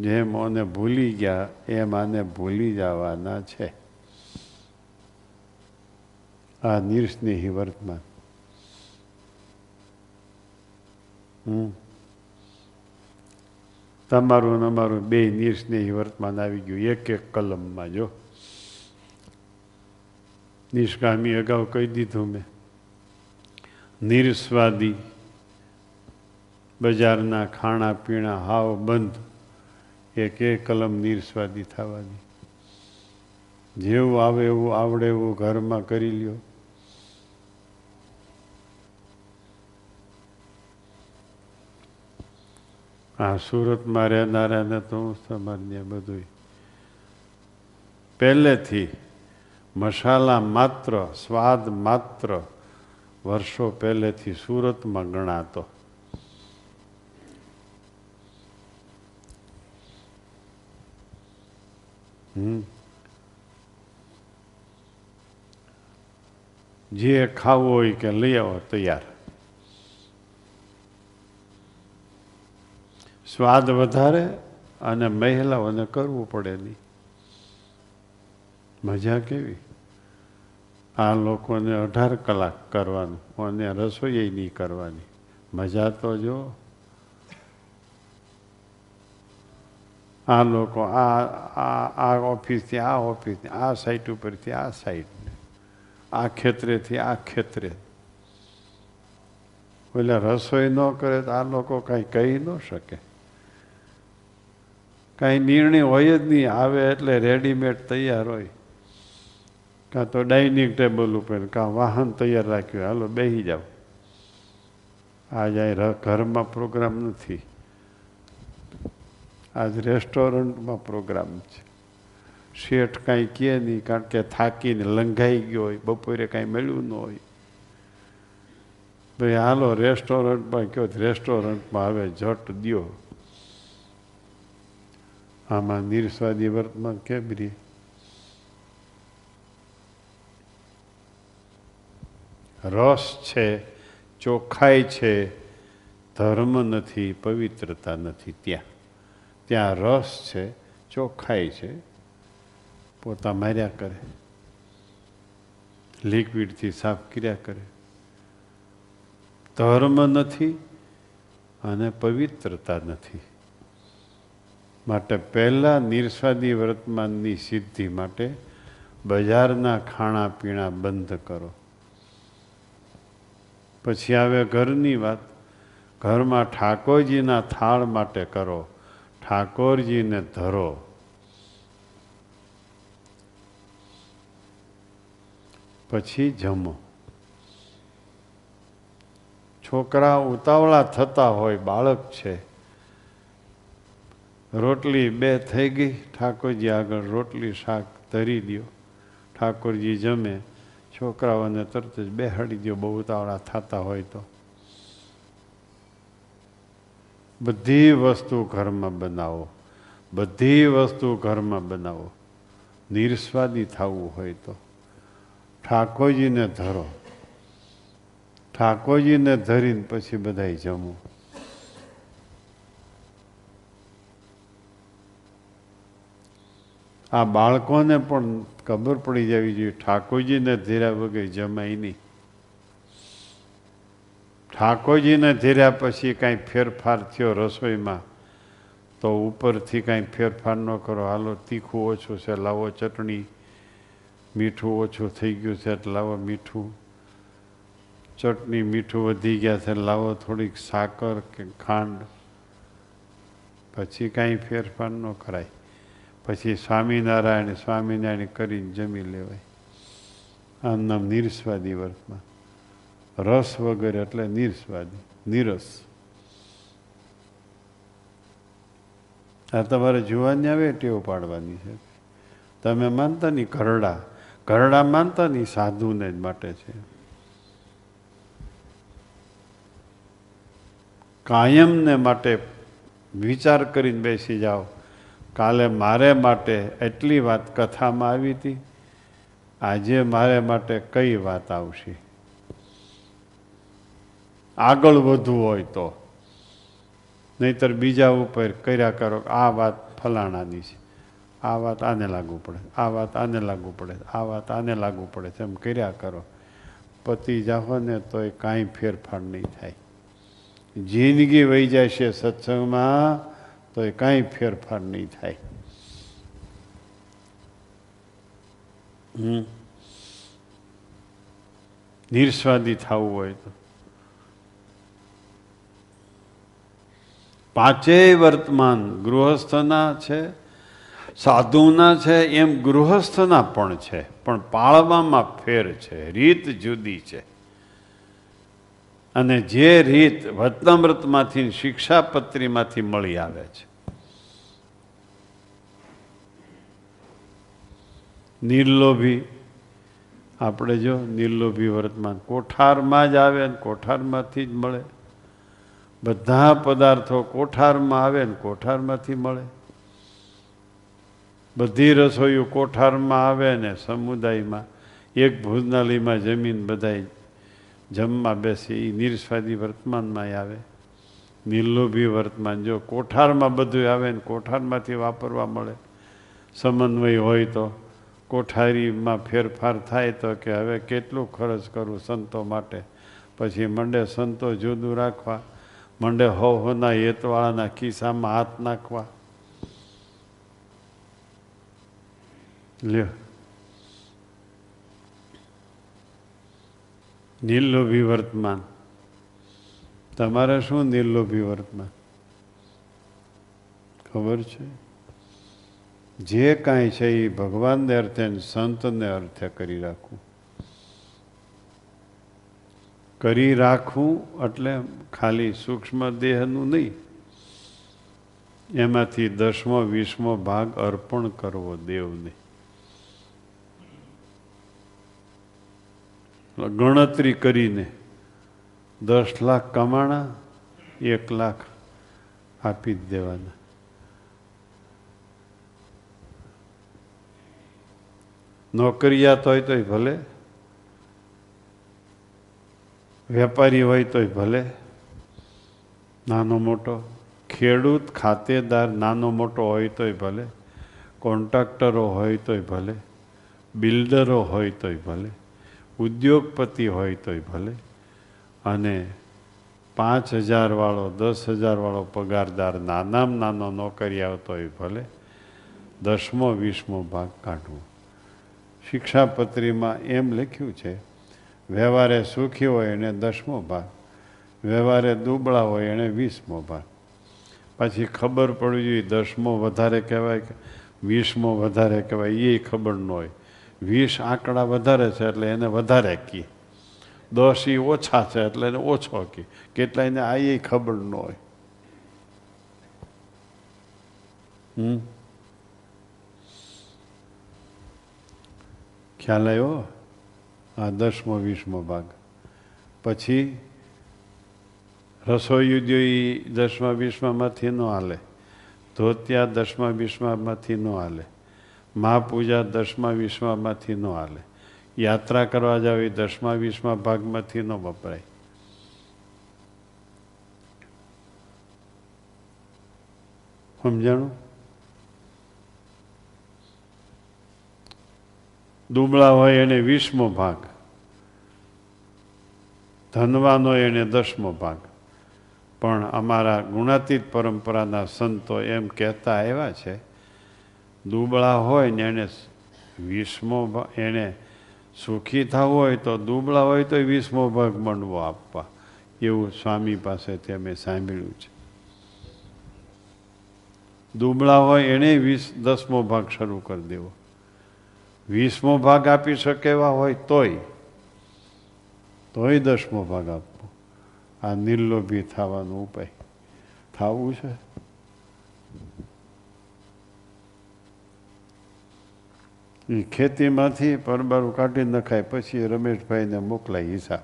જેમ અને ભૂલી ગયા, એમ આને ભૂલી જવાના છે. આ નિર્સ્નેહી વર્તમાન. હમ. તમારું ને અમારું બે નિર્સ્નેહી વર્તમાન આવી ગયું. એક એક કલમમાં, જો. નિષ્કામી અગાઉ કહી દીધું મેં. નિરસ્વાદી, બજારના ખાણા પીણા હાવ બંધ. એક એક કલમ નિરસ્વાદી થવાની જેવું આવે એવું આવડે એવું ઘરમાં કરી લ્યો. આ સુરતમાં રહેનારાને તો હું સામાન્ય બધું પહેલેથી મસાલા માત્ર, સ્વાદ માત્ર વર્ષો પહેલેથી સુરતમાં ગણાતો. જે ખાવું હોય કે લઈ આવો તૈયાર. સ્વાદ વધારે અને મહિલાઓને કરવું પડે નહીં. મજા કેવી? આ લોકોને અઢાર કલાક કરવાનું અને રસોઈ નહીં કરવાની. મજા તો જો. આ લોકો આ આ આ ઓફિસથી આ ઓફિસથી, આ સાઈટ ઉપરથી, આ સાઈટ આ ખેતરેથી, આ ખેતરે. એટલે રસોઈ ન કરે તો આ લોકો કાંઈ કહી ન શકે. કાંઈ નિર્ણય હોય જ નહીં, આવે એટલે રેડીમેડ તૈયાર હોય. કાં તો ડાઇનિંગ ટેબલ ઉપર, કાં વાહન તૈયાર રાખ્યું, હાલો બેસી જાઓ. આજ અહીં ઘરમાં પ્રોગ્રામ નથી. આજ રેસ્ટોરન્ટમાં પ્રોગ્રામ છે. શેઠ કાંઈ કહે નહીં, કારણ કે થાકીને લંઘાઈ ગયો હોય, બપોરે કાંઈ મળ્યું ન હોય. ભાઈ હાલો રેસ્ટોરન્ટમાં કયો રેસ્ટોરન્ટમાં હવે જટ દ્યો. આમાં નિર્સ્વાદી વર્તમાન કેમ રહી રસ છે ચોખ્ખાઈ છે ધર્મ નથી પવિત્રતા નથી ત્યાં ત્યાં રસ છે ચોખ્ખાઈ છે પોતા માર્યા કરે લિક્વિડથી સાફ કર્યા કરે ધર્મ નથી અને પવિત્રતા નથી માટે પહેલાં નિર્સ્વાદી વર્તમાનની સિદ્ધિ માટે બજારના ખાણા પીણા બંધ કરો. પછી આવે ઘરની વાત. ઘરમાં ઠાકોરજીના થાળ માટે કરો. ઠાકોરજીને ધરો. પછી જમો. છોકરા ઉતાવળા થતા હોય, બાળક છે. રોટલી બે થઈ ગઈ, ઠાકોરજી આગળ રોટલી શાક ધરી દો ઠાકોરજી જમે, છોકરાઓને તરત જ બેહાડી દો બહુ ઉતાવળા થતા હોય તો. બધી વસ્તુ ઘરમાં બનાવો, બધી વસ્તુ ઘરમાં બનાવો. નિર્સ્વાદી થવું હોય તો. ઠાકોરજીને ધરો. ઠાકોરજીને ધરીને પછી બધાય જમો. આ બાળકોને પણ ખબર પડી જવી જોઈએ. ઠાકોરજીને ધીર્યા વગર જમાય નહીં. ઠાકોરજીને ધીર્યા પછી કાંઈ ફેરફાર થયો રસોઈમાં, તો ઉપરથી કાંઈ ફેરફાર ન કરો. હાલો, તીખું ઓછું છે, લાવો ચટણી. મીઠું ઓછું થઈ ગયું છે, એટલે લાવો મીઠું. ચટણી મીઠું વધી ગયા છે, લાવો થોડીક સાકર કે ખાંડ. પછી કાંઈ ફેરફાર ન કરાય. પછી સ્વામિનારાયણ સ્વામિનારાયણ કરીને જમી લેવાય. આમ નામ નિરસ્વાદી વર્તમાં રસ વગેરે એટલે નિરસ્વાદી, નિરસ. આ તમારે જોવાની આવે ટેવ પાડવાની છે. તમે માનતા નહીં ઘરડા. ઘરડા માનતા નહીં, સાધુને જ માટે છે. કાયમને માટે વિચાર કરીને બેસી જાઓ. કાલે મારે માટે એટલી વાત કથામાં આવી હતી. આજે મારે માટે કઈ વાત આવશે? આગળ વધવું હોય તો. નહીતર બીજા ઉપર કર્યા કરો, આ વાત ફલાણાની છે. આ વાત આને લાગુ પડે, આ વાત આને લાગુ પડે, આ વાત આને લાગુ પડે છે, એમ કર્યા કરો. પતિ જાઓ ને તો એ કાંઈ ફેરફાર નહીં થાય. જિંદગી વહી જાય છે સત્સંગમાં તો એ કાંઈ ફેરફાર નહીં થાય. નિર્સ્વાદી થવું હોય તો. પાંચેય વર્તમાન ગૃહસ્થના છે, સાધુના છે, એમ ગૃહસ્થના પણ છે, પણ પાળવામાં ફેર છે, રીત જુદી છે. અને જે રીત વતનામૃતમાંથી શિક્ષાપત્રીમાંથી મળી આવે છે. નિર્લોભી. આપણે જો નિર્લોભી વર્તમાન કોઠારમાં જ આવે ને કોઠારમાંથી જ મળે. બધા પદાર્થો કોઠારમાં આવે ને કોઠારમાંથી મળે. બધી રસોઈઓ કોઠારમાં આવે ને સમુદાયમાં. એક ભોજનાલયમાં જમીન બધાય જમવા બેસી એ નિરસ્વાદી વર્તમાનમાં આવે. નિર્લોભી વર્તમાન જો કોઠારમાં બધું આવે ને કોઠારમાંથી વાપરવા મળે. સમન્વય હોય તો. કોઠારીમાં ફેરફાર થાય તો કે હવે કેટલું ખર્ચ કરવું સંતો માટે? પછી મંડે સંતો જુદું રાખવા, મંડે હો હોના હેતવાળાના ખિસ્સામાં હાથ નાખવા. લ્યો. નિર્લોભી વર્તમાન. તમારે શું નિર્લોભી વર્તમાન? ખબર છે? જે કાંઈ છે એ ભગવાનને અર્થે સંતને અર્થે કરી રાખવું. કરી રાખવું એટલે ખાલી સૂક્ષ્મ દેહનું નહીં. એમાંથી દસમો, વીસમો ભાગ અર્પણ કરવો દેવને. ગણતરી કરીને દસ લાખ કમાણા, એક લાખ આપી દેવાના. નોકરિયાત હોય તોય ભલે. વેપારી હોય તોય ભલે. નાનો મોટો. ખેડૂત, ખાતેદાર, નાનો મોટો હોય તોય ભલે. કોન્ટ્રાક્ટરો હોય તોય ભલે. બિલ્ડરો હોય તોય ભલે. ઉદ્યોગપતિ હોય તોય ભલે. અને પાંચ હજારવાળો દસ હજારવાળો પગારદાર નાનામાં નાનો નોકરી આવતો હોય ભલે. દસમો, વીસમો ભાગ કાઢવો. શિક્ષાપત્રીમાં એમ લખ્યું છે, વ્યવહારે સુખી હોય એને દસમો ભાગ, વ્યવહારે દુબળા હોય એને વીસમો ભાગ. પછી ખબર પડવી જોઈએ, દસમો વધારે કહેવાય કે વીસમો વધારે કહેવાય એ ખબર ન હોય. વીસ આંકડા વધારે છે એટલે એને વધારે કી. દસ એ ઓછા છે એટલે એને ઓછો કી. કેટલા એને આ એ ખબર ન હોય. હમ? ખ્યાલ આવ્યો આ દસમો વીસમો ભાગ. પછી રસોઈ ઉદ્યોગ દસમા વીસમામાંથી ન હાલે ધોત્યા દસમા વીસમામાંથી ન હાલે મહાપૂજા દસમા વીસમામાંથી ન હાલે યાત્રા કરવા જાવ એ દસમા વીસમા ભાગમાંથી ન વપરાય. સમજાણું? દુબળા હોય એને વીસમો ભાગ. ધનવાન હોય એને દસમો ભાગ. પણ અમારા ગુણાતીત પરંપરાના સંતો એમ કહેતા આવ્યા છે, દુબળા હોય ને એને વીસમો ભાગ એણે સુખી થવું હોય તો દુબળા હોય તો વીસમો ભાગ મંડવો આપવા. એવું સ્વામી પાસેથી અમે સાંભળ્યું છે. દુબળા હોય એણે વીસ, દસમો ભાગ શરૂ કરી દેવો. વીસમો ભાગ આપી શકે એવા હોય તોય તોય દસમો ભાગ આપવો. આ નિર્લોભી થવાનો ઉપાય. થવું છે? એ ખેતીમાંથી પરબારું કાઢી નખાય, પછી રમેશભાઈને મોકલાય હિસાબ.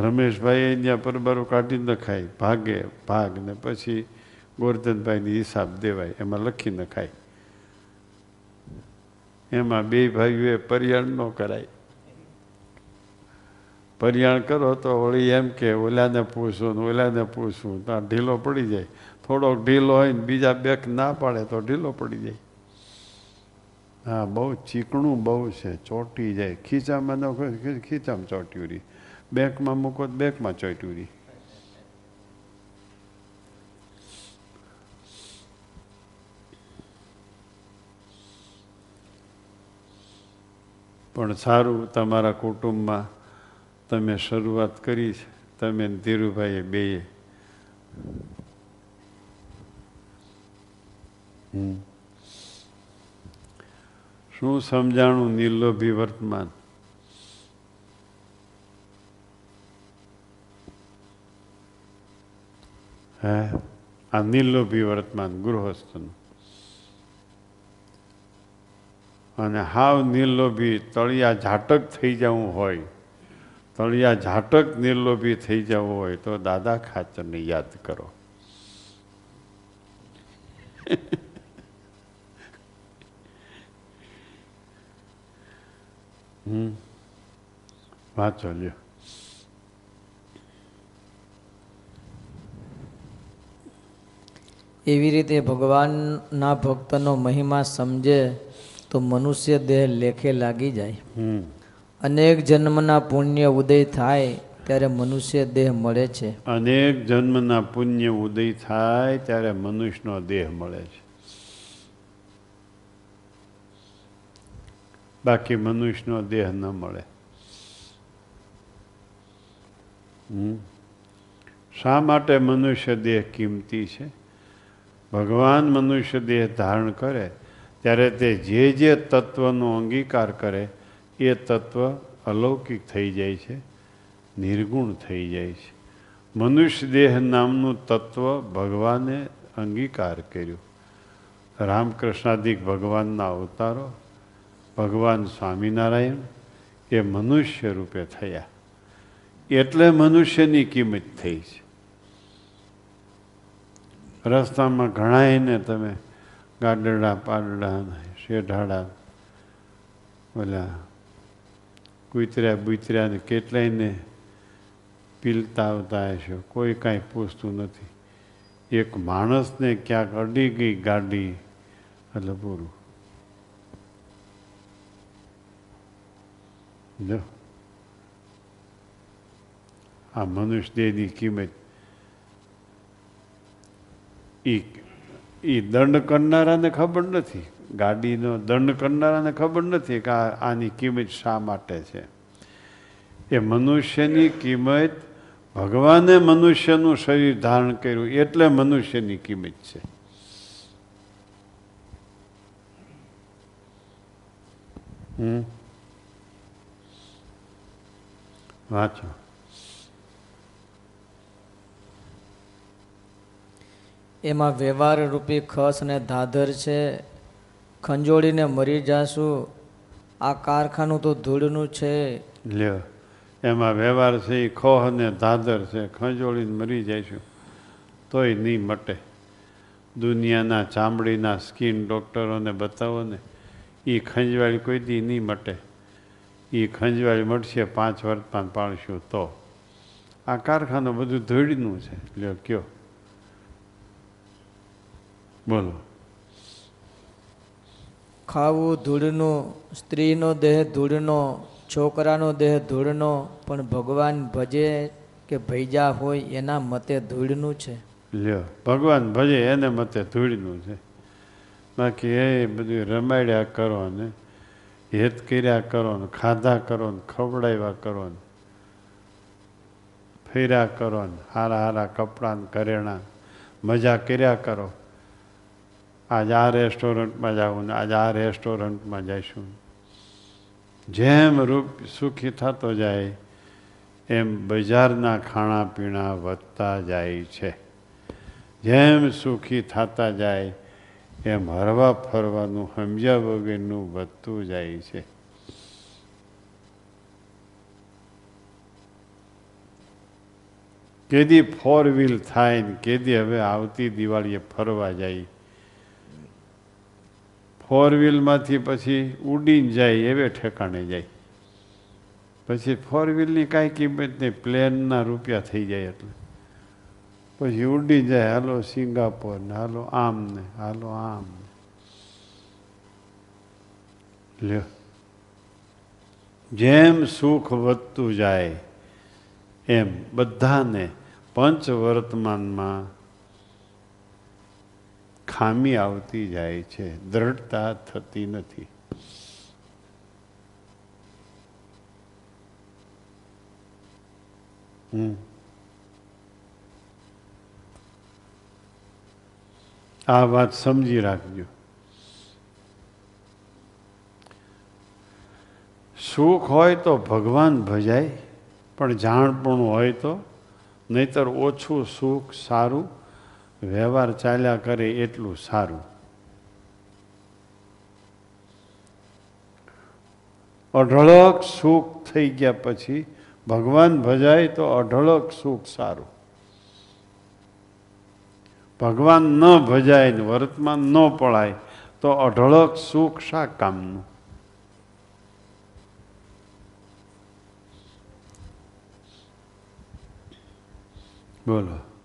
રમેશભાઈ અહીંયા પરબારું કાઢી નખાય, ભાગે ભાગ ને પછી ગોરધનભાઈને હિસાબ દેવાય, એમાં લખી નખાય. એમાં બે ભાઈઓએ પર્યાણ ન કરાય. પર્યાણ કરો તો વળી એમ કે ઓલાને પૂછવું ને ઓલાને પૂછવું તો ઢીલો પડી જાય. થોડોક ઢીલો હોય ને બીજા બેક ના પાડે તો ઢીલો પડી જાય. હા, બહુ ચીકણું બહુ છે, ચોંટી જાય. ખીચામાં ન ખીચામાં ચોંટ્યું રહી બેંકમાં મૂકો તો બેંકમાં ચોંટ્યું રહી પણ સારું તમારા કુટુંબમાં તમે શરૂઆત કરી છે. તમે ધીરુભાઈએ બેએ શું સમજાણું નિર્લોભી વર્તમાન? હે? આ નિર્લોભી વર્તમાન ગૃહસ્થનું. અને હાવ નિર્લોભી, તળિયા ઝાટક થઈ જવું હોય, તળિયા ઝાટક નિર્લોભી થઈ જવું હોય તો દાદા ખાચરને યાદ કરો. હમ. વાંચો લ્યો. એવી રીતે ભગવાનના ભક્તનો મહિમા સમજે તો મનુષ્ય દેહ લેખે લાગી જાય. અનેક જન્મના પુણ્ય ઉદય થાય ત્યારે મનુષ્ય દેહ મળે છે. અનેક જન્મના પુણ્ય ઉદય થાય ત્યારે મનુષ્યનો દેહ મળે છે. બાકી મનુષ્યનો દેહ ન મળે. હમ. શા માટે મનુષ્ય દેહ કિંમતી છે? ભગવાન મનુષ્ય દેહ ધારણ કરે ત્યારે તે જે જે તત્વનો અંગીકાર કરે, એ તત્વ અલૌકિક થઈ જાય છે, નિર્ગુણ થઈ જાય છે. મનુષ્ય દેહ નામનું તત્વ ભગવાને અંગીકાર કર્યું. રામકૃષ્ણાદિક ભગવાનના અવતારો, ભગવાન સ્વામિનારાયણ એ મનુષ્ય રૂપે થયા. એટલે મનુષ્યની કિંમત થઈ છે. રસ્તામાં ઘણાયને તમે ગાડડા પાડડા શેઢાડા ઓલા કૂતર્યા બૂતર્યા ને કેટલાયને પીલતા આવતા હશો કોઈ કાંઈ પૂછતું નથી. એક માણસને ક્યાંક અડી ગઈ ગાડી, એટલે પૂરું જો. આ મનુષ્ય દેહની કિંમત એ એ દંડ કરનારાને ખબર નથી. ગાડીનો દંડ કરનારાને ખબર નથી કે આની કિંમત શા માટે છે. એ મનુષ્યની કિંમત ભગવાને મનુષ્યનું શરીર ધારણ કર્યું એટલે મનુષ્યની કિંમત છે. હમ? વાંચો. એમાં વ્યવહાર રૂપી ખસ અને ધાધર છે. ખંજોળીને મરી જાશું આ કારખાનું તો ધૂળનું છે. લ્યો, એમાં વ્યવહાર છે એ ખોહ અને ધાધર છે, ખંજોળીને મરી જઈશું તોય નહીં મટે. દુનિયાના ચામડીના સ્કિન ડૉક્ટરોને બતાવો ને એ ખંજવાળી કોઈ દી નહીં મટે. એ ખંજવાળી મટશે પાંચ વર્ષ પાંચ પાડશું તો. આ કારખાનું બધું ધૂળનું છે. લ્યો, કયો. બોલો. ખાવું ધૂળનું સ્ત્રીનો દેહ ધૂળનો છોકરાનો દેહ ધૂળનો પણ ભગવાન ભજે કે ભૈજા હોય એના મતે ધૂળનું છે. લ્યો ભગવાન ભજે એને મતે ધૂળનું છે. બાકી એ બધું રમાડ્યા કરો ને હેત કર્યા કરો ને ખાધા કરો ને ખવડાવ્યા કરો ને ફેર્યા કરો ને હારા હારા કપડાં ને ઘરેણાં મજા કર્યા કરો. આજ આ રેસ્ટોરન્ટમાં જવું ને આજ આ રેસ્ટોરન્ટમાં જઈશું. જેમ રૂપ સુખી થતો જાય, એમ બજારના ખાણાપીણા વધતા જાય છે. જેમ સુખી થતા જાય, એમ હરવા ફરવાનું સમજ્યા વગરનું વધતું જાય છે. કેદી ફોર વ્હીલ થાય ને કેદી હવે આવતી દિવાળીએ ફરવા જાય ફોર વ્હીલમાંથી પછી ઉડીને જાય, એવે ઠેકાણે જાય. પછી ફોર વ્હીલની કાંઈ કિંમત નહીં, પ્લેનના રૂપિયા થઈ જાય એટલે. પછી ઉડી જાય, હાલો સિંગાપોર ને, હાલો આમ ને, હાલો આમ ને. લ્યો. જેમ સુખ વધતું જાય એમ બધાને પંચ વર્તમાનમાં ખામી આવતી જાય છે. દ્રઢતા થતી નથી. આ વાત સમજી રાખજો. સુખ હોય તો ભગવાન ભજાય, પણ જાણપણું હોય તો, નહીતર ઓછું સુખ સારું વ્યવહાર ચાલ્યા કરે એટલું સારું. અઢળક સુખ થઈ ગયા પછી ભગવાન ભજાય તો અઢળક સુખ સારું. ભગવાન ન ભજાય ને વર્તમાન ન પળાય તો અઢળક સુખ શા કામનું? બોલો.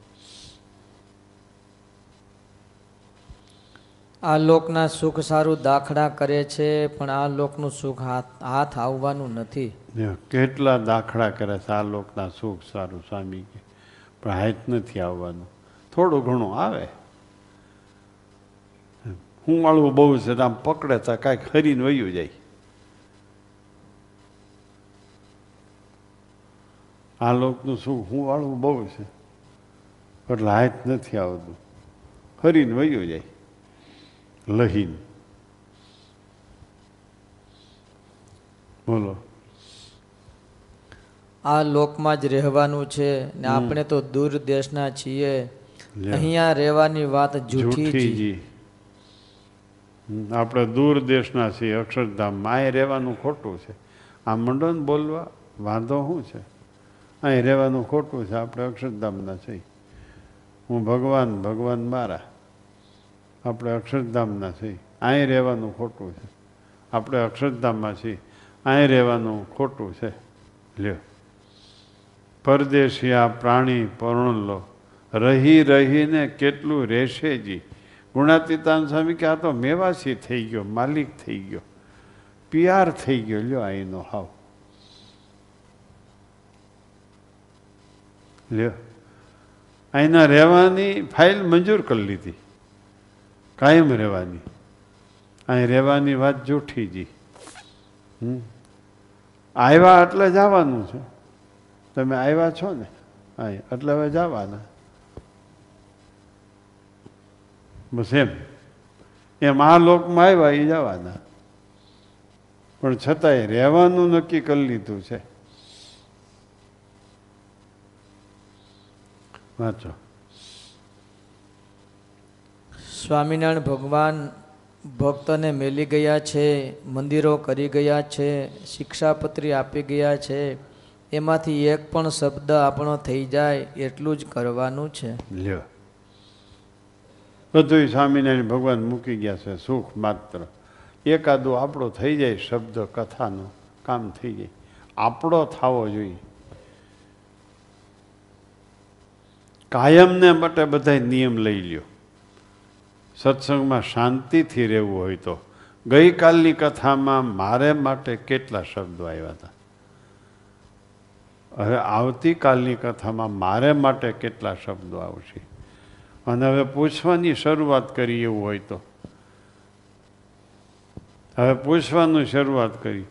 આ લોકના સુખ સારું દાખલા કરે છે, પણ આ લોકનું સુખ હાથ હાથ આવવાનું નથી. કેટલા દાખલા કરે છે, આ લોકના સુખ સારું સ્વામી કે. પણ હાથ નથી આવવાનું. થોડું ઘણું આવે. હું વાળવું બહુ છે આમ પકડે તો કાંઈક હરીને વયું જાય. આ લોકનું સુખ હું વાળવું બહુ છે, એટલે હાથ નથી આવતું. હરીને વયું જાય. લહીન. બોલો. આ લોકમાં જ રહેવાનું છે ને આપણે તો દૂર દેશના છીએ. અહીંયા રહેવાની વાત જૂઠી છે. આપણે દૂર દેશના છીએ અક્ષરધામમાં. અહીં રહેવાનું ખોટું છે. આ મંડો ને બોલવા વાંધો શું છે? અહીં રહેવાનું ખોટું છે. આપણે અક્ષરધામના છીએ. હું ભગવાન ભગવાન મારા. આપણે અક્ષરધામના છીએ. અહીં રહેવાનું ખોટું છે. આપણે અક્ષરધામમાં છીએ. અહીં રહેવાનું ખોટું છે. લ્યો. પરદેશિયા પ્રાણી પરણલો રહી રહીને કેટલું રહેશે જી? ગુણાતીતાન સ્વામી કે આ તો મેવાસી થઈ ગયો, માલિક થઈ ગયો. પિયાર થઈ ગયો. લ્યો અહીંનો હાવ. લ્યો. અહીંના રહેવાની ફાઇલ મંજૂર કરી લીધી. કાયમ રહેવાની. અહીં રહેવાની વાત જૂઠી જી હમ. આવ્યા એટલે જવાનું છે. તમે આવ્યા છો ને? અહીં, એટલે હવે જવાના. બસ એમ. એમ આ લોકમાં આવ્યા એ જવાના. પણ છતાંય રહેવાનું નક્કી કરી લીધું છે. વાંચો. સ્વામિનારાયણ ભગવાન ભક્તને મેલી ગયા છે, મંદિરો કરી ગયા છે, શિક્ષાપત્રી આપી ગયા છે. એમાંથી એક પણ શબ્દ આપણો થઈ જાય એટલું જ કરવાનું છે. લ્યો. બધું સ્વામિનારાયણ ભગવાન મૂકી ગયા છે, સુખ માત્ર. એકાદું આપણો થઈ જાય શબ્દ કથાનો, કામ થઈ જાય. આપણો થવો જોઈએ. કાયમને માટે બધા નિયમ લઈ લ્યો. સત્સંગમાં શાંતિથી રહેવું હોય તો. ગઈકાલની કથામાં મારે માટે કેટલા શબ્દો આવ્યા હતા. હવે આવતીકાલની કથામાં મારે માટે કેટલા શબ્દો આવશે. અને હવે પૂછવાની શરૂઆત કરી એવું હોય તો. હવે પૂછવાનું શરૂઆત કરી.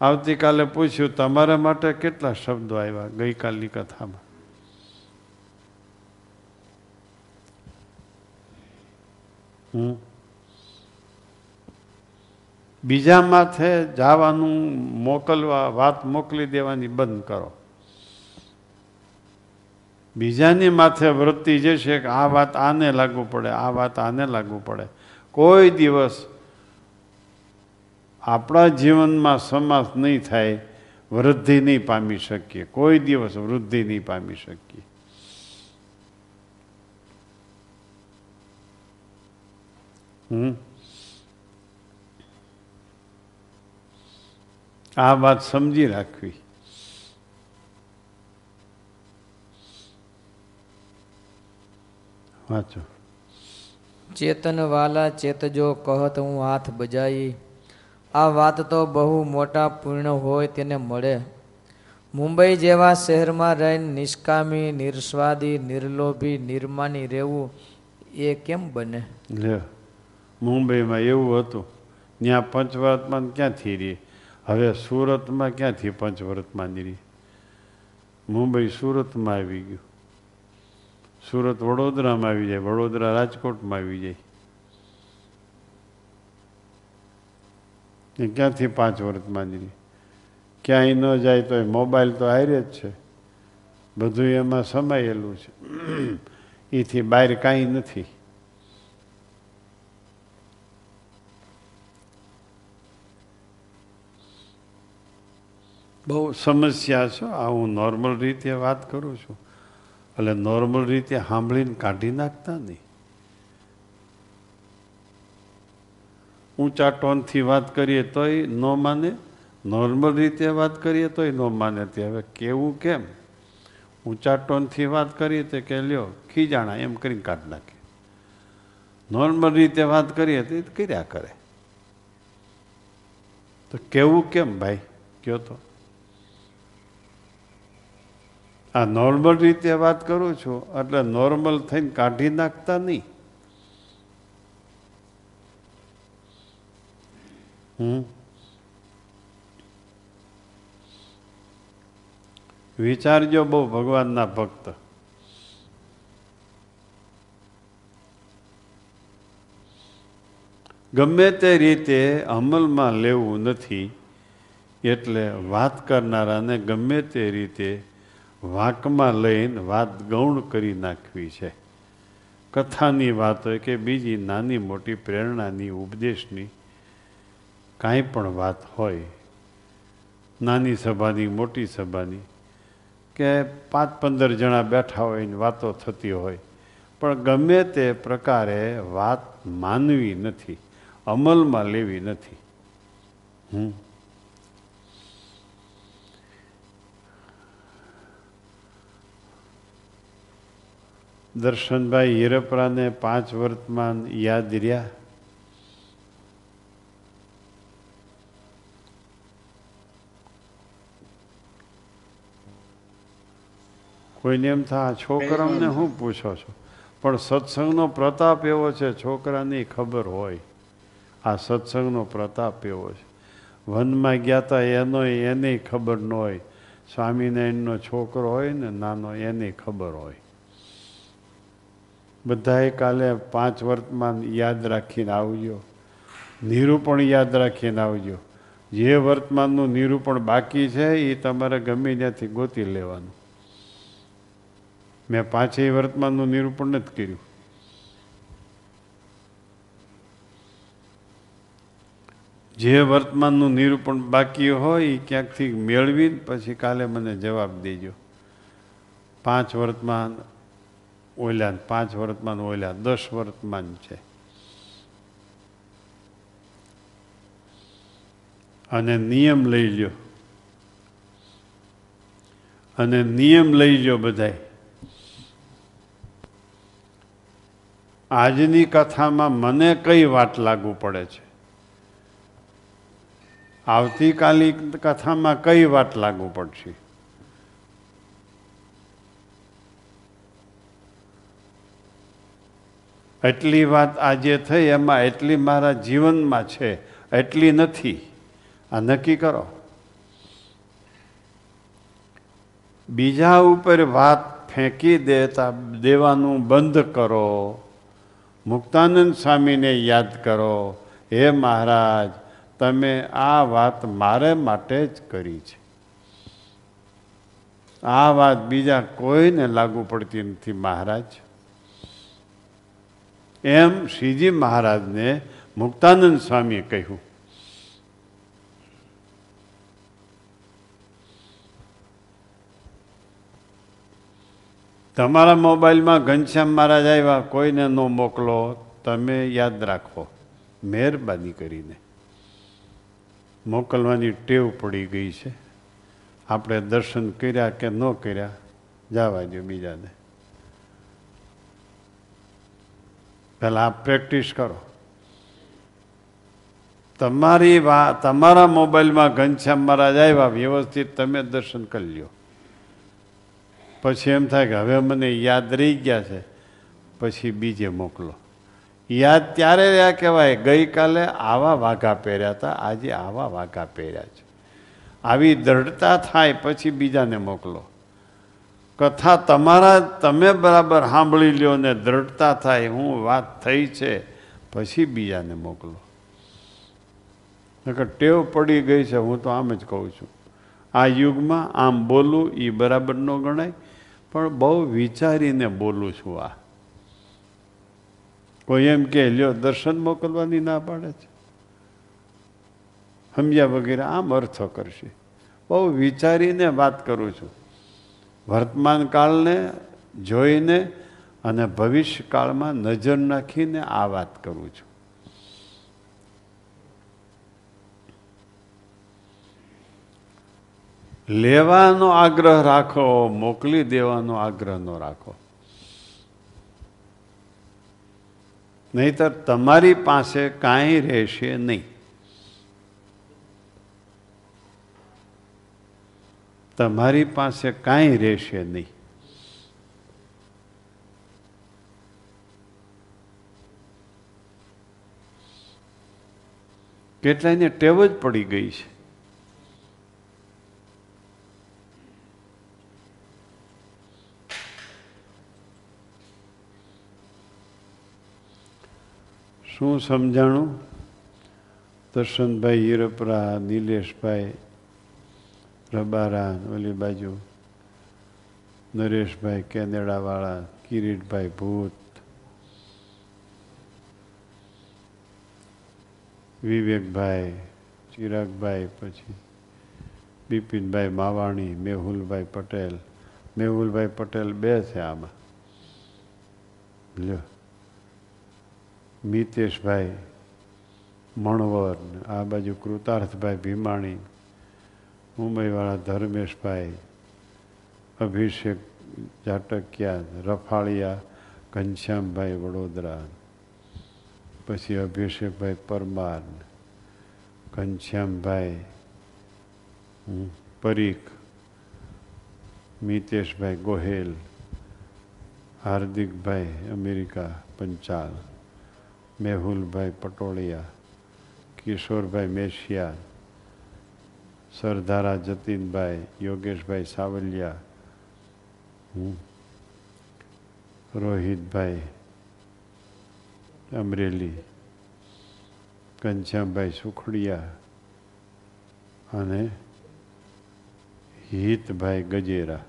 આવતીકાલે પૂછ્યું, તમારા માટે કેટલા શબ્દો આવ્યા ગઈકાલની કથામાં? બીજા માથે જવાનું મોકલવા, વાત મોકલી દેવાની બંધ કરો. બીજાની માથે વૃત્તિ જે છે કે આ વાત આને લાગુ પડે, આ વાત આને લાગુ પડે. કોઈ દિવસ આપણા જીવનમાં સમાસ નહીં થાય, વૃદ્ધિ નહીં પામી શકીએ. કોઈ દિવસ વૃદ્ધિ નહીં પામી શકીએ. આ વાત સમજી રાખવી. વાંચો. ચેતન વાલા ચેતજો કહત હું હાથ બજાઈ. આ વાત તો બહુ મોટા પૂર્ણ હોય તેને મળે. મુંબઈ જેવા શહેરમાં રહીને નિષ્કામી નિર્સ્વાદી નિર્લોભી નિર્માની રહેવું એ કેમ બને? મુંબઈમાં એવું હતું, ત્યાં પંચવર્તમાન ક્યાંથી રહી? હવે સુરતમાં ક્યાંથી પંચવર્તમાન રહી? મુંબઈ સુરતમાં આવી ગયું. સુરત વડોદરામાં આવી જાય, વડોદરા રાજકોટમાં આવી જાય. એ ક્યાંથી પાંચ વર્તમાન રહી? ક્યાંય ન જાય તો મોબાઈલ તો હારે જ છે. બધું એમાં સમાયેલું છે. એથી બહાર કાંઈ નથી. બહુ સમસ્યા છે. આ હું નોર્મલ રીતે વાત કરું છું. એટલે નોર્મલ રીતે સાંભળીને કાઢી નાખતા નહીં. ઊંચા ટોનથી વાત કરીએ તોય ન માને. નોર્મલ રીતે વાત કરીએ તોય ન માને તે. હવે કેવું કેમ? ઊંચા ટોનથી વાત કરીએ તો કે લ્યો, ખીજાણા, એમ કરીને કાઢી નાખે નોર્મલ રીતે વાત કરીએ તો કર્યા કરે. તો કેવું કેમ ભાઈ? કયો તો? આ નોર્મલ રીતે વાત કરું છું, એટલે નોર્મલ થઈને કાઢી નાખતા નહીં. હમ? વિચારજો બહુ ભગવાનના ભક્ત. ગમે તે રીતે અમલમાં લેવું નથી, એટલે વાત કરનારાને ગમે તે રીતે વાંકમાં લઈને વાત ગૌણ કરી નાખવી છે. કથાની વાત હોય કે બીજી નાની મોટી પ્રેરણાની, ઉપદેશની કાંઈ પણ વાત હોય, નાની સભાની, મોટી સભાની, કે પાંચ પંદર જણા બેઠા હોય ને વાતો થતી હોય, પણ ગમે તે પ્રકારે વાત માનવી નથી, અમલમાં લેવી નથી. હમ? દર્શનભાઈ હિરપરાને પાંચ વર્તમાન યાદ રહ્યા? કોઈને એમ થાય છોકરાને શું પૂછો છો? પણ સત્સંગનો પ્રતાપ એવો છે છોકરાની ખબર હોય. આ સત્સંગનો પ્રતાપ એવો છે. વનમાં ગયા હતા એનો એની ખબર ન હોય. સ્વામિનારાયણનો છોકરો હોય ને નાનો એની ખબર હોય. બધાએ કાલે પાંચ વર્તમાન યાદ રાખીને આવજો. નિરૂપણ યાદ રાખીને આવજો. જે વર્તમાનનું નિરૂપણ બાકી છે, એ તમારે ગમે ત્યાંથી ગોતી લેવાનું. મેં પાંચેય વર્તમાનનું નિરૂપણ નથી કર્યું. જે વર્તમાનનું નિરૂપણ બાકી હોય, એ ક્યાંકથી મેળવીને પછી કાલે મને જવાબ દેજો. પાંચ વર્તમાન ઓલ્યા પાંચ વર્તમાન ઓલ્યા દસ વર્તમાન છે. અને નિયમ લઈ લ્યો. અને નિયમ લઈ લ્યો બધાય. આજની કથામાં મને કઈ વાત લાગુ પડે છે? આવતીકાલી કથામાં કઈ વાત લાગુ પડશે? એટલી વાત આજે થઈ, એમાં એટલી મારા જીવનમાં છે, એટલી નથી. આ નક્કી કરો. બીજા ઉપર વાત ફેંકી દેતા, દેવાનું બંધ કરો. મુક્તાનંદ સ્વામીને યાદ કરો, હે મહારાજ, તમે આ વાત મારે માટે જ કરી છે. આ વાત બીજા કોઈને લાગુ પડતી નથી, મહારાજ. એમ શ્રીજી મહારાજને મુક્તાનંદ સ્વામીએ કહ્યું. તમારા મોબાઈલમાં ઘનશ્યામ મહારાજ આવ્યા, કોઈને ન મોકલો, તમે યાદ રાખો. મહેરબાની કરીને. મોકલવાની ટેવ પડી ગઈ છે. આપણે દર્શન કર્યા કે ન કર્યા, જવા દો બીજાને. પહેલાં પ્રેક્ટિસ કરો. તમારી વા, તમારા મોબાઈલમાં ઘનશ્યામ મહારાજ આવ્યા, વ્યવસ્થિત તમે દર્શન કરી લ્યો. પછી એમ થાય કે હવે મને યાદ રહી ગયા છે, પછી બીજે મોકલો. યાદ ત્યારે રહ્યા કહેવાય, ગઈકાલે આવા વાઘા પહેર્યા હતા, આજે આવા વાઘા પહેર્યા છે. આવી દ્રઢતા થાય, પછી બીજાને મોકલો. કથા તમારા, તમે બરાબર સાંભળી લ્યો ને દ્રઢતા થાય, હું વાત થઈ છે, પછી બીજાને મોકલો. નકર ટેવ પડી ગઈ છે, હું તો આમ જ કહું છું. આ યુગમાં આમ બોલું એ બરાબર ન ગણાય, પણ બહુ વિચારીને બોલું છું આ. કોઈ એમ કે, લ્યો, દર્શન મોકલવાની ના પાડે છે. સમજ્યા વગેરે આમ અર્થો કરશે. બહુ વિચારીને વાત કરું છું. વર્તમાન કાળને જોઈને અને ભવિષ્યકાળમાં નજર નાખીને આ વાત કરું છું. લેવાનો આગ્રહ રાખો, મોકલી દેવાનો આગ્રહ ન રાખો. નહીતર તમારી પાસે કાંઈ રહેશે નહીં. તમારી પાસે કાંઈ રહેશે નહીં. કેટલાયને ટેવ જ પડી ગઈ છે. શું સમજાણું? દર્શનભાઈ હિરપરા, નિલેશભાઈ રબારા ઓલી બાજુ નરેશભાઈ કેનેડાવાળા, કિરીટભાઈ ભૂત, વિવેકભાઈ, ચિરાગભાઈ, પછી બિપિનભાઈ માવાણી, મેહુલભાઈ પટેલ. મેહુલભાઈ પટેલ બે છે આમાં. લ્યો. મિતેશભાઈ, મણવર, આ બાજુ કૃતાર્થભાઈ ભીમાણી મુંબઈવાળા ધર્મેશભાઈ અભિષેક જાટકિયા રફાળિયા ઘનશ્યામભાઈ વડોદરા પછી અભિષેકભાઈ પરમાર ઘનશ્યામભાઈ હમ, પરીખ મિતેશભાઈ ગોહેલ હાર્દિકભાઈ અમેરિકા પંચાલ મેહુલભાઈ પટોળિયા કિશોરભાઈ મેશિયા સરદારા જતીનભાઈ, યોગેશભાઈ સાવલિયા. રોહિતભાઈ અમરેલી, ઘનશ્યામભાઈ સુખડિયા અને હિતભાઈ ગજેરા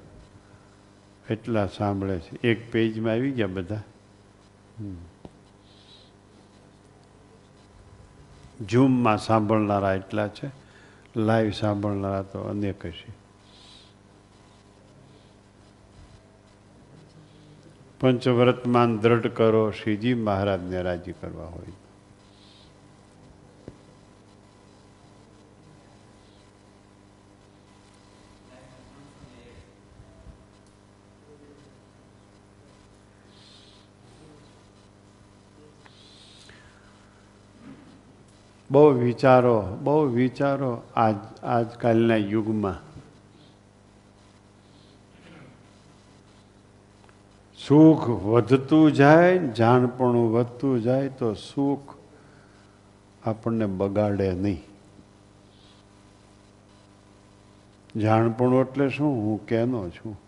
એટલા સાંભળે છે એક પેજમાં આવી ગયા બધા. ઝૂમમાં સાંભળનારા એટલા છે લાઈવ સાંભળનારા તો અનેક છે પંચવ્રતમાન દ્રઢ કરો શ્રીજી મહારાજને રાજી કરવા હોય. બહુ વિચારો બહુ વિચારો આજ, આજકાલના યુગમાં. સુખ વધતું જાય, જાણપણું વધતું જાય તો સુખ આપણને બગાડે નહીં. જાણપણું એટલે શું? હું કેનો છું?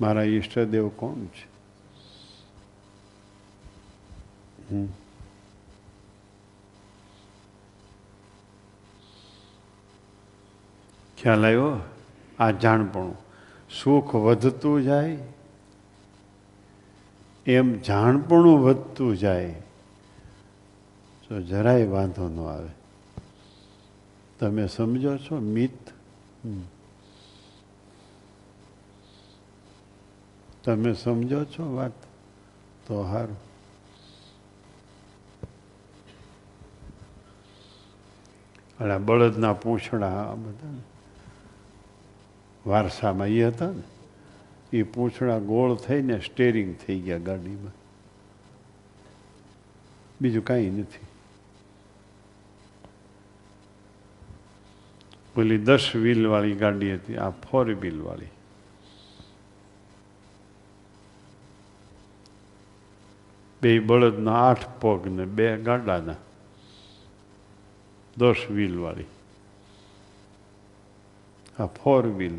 મારા ઈષ્ટદેવ કોણ છે? હમ. ખ્યાલ આવ્યો આ જાણપણું. સુખ વધતું જાય, એમ જાણપણું વધતું જાય, તો જરાય વાંધો ન આવે. તમે સમજો છો, મિત? તમે સમજો છો વાત? તો સારું અને બળદના પૂંછડા, આ બધા વારસામાં એ હતા ને એ પૂંછડા ગોળ થઈને સ્ટેરિંગ થઈ ગયા ગાડીમાં. બીજું કાંઈ નથી. પેલી દસ વ્હીલવાળી ગાડી હતી, આ ફોર વ્હીલવાળી બે બળદના આઠ પગ ને બે ગાડાના. દસ વ્હીલવાળી આ ફોર વ્હીલ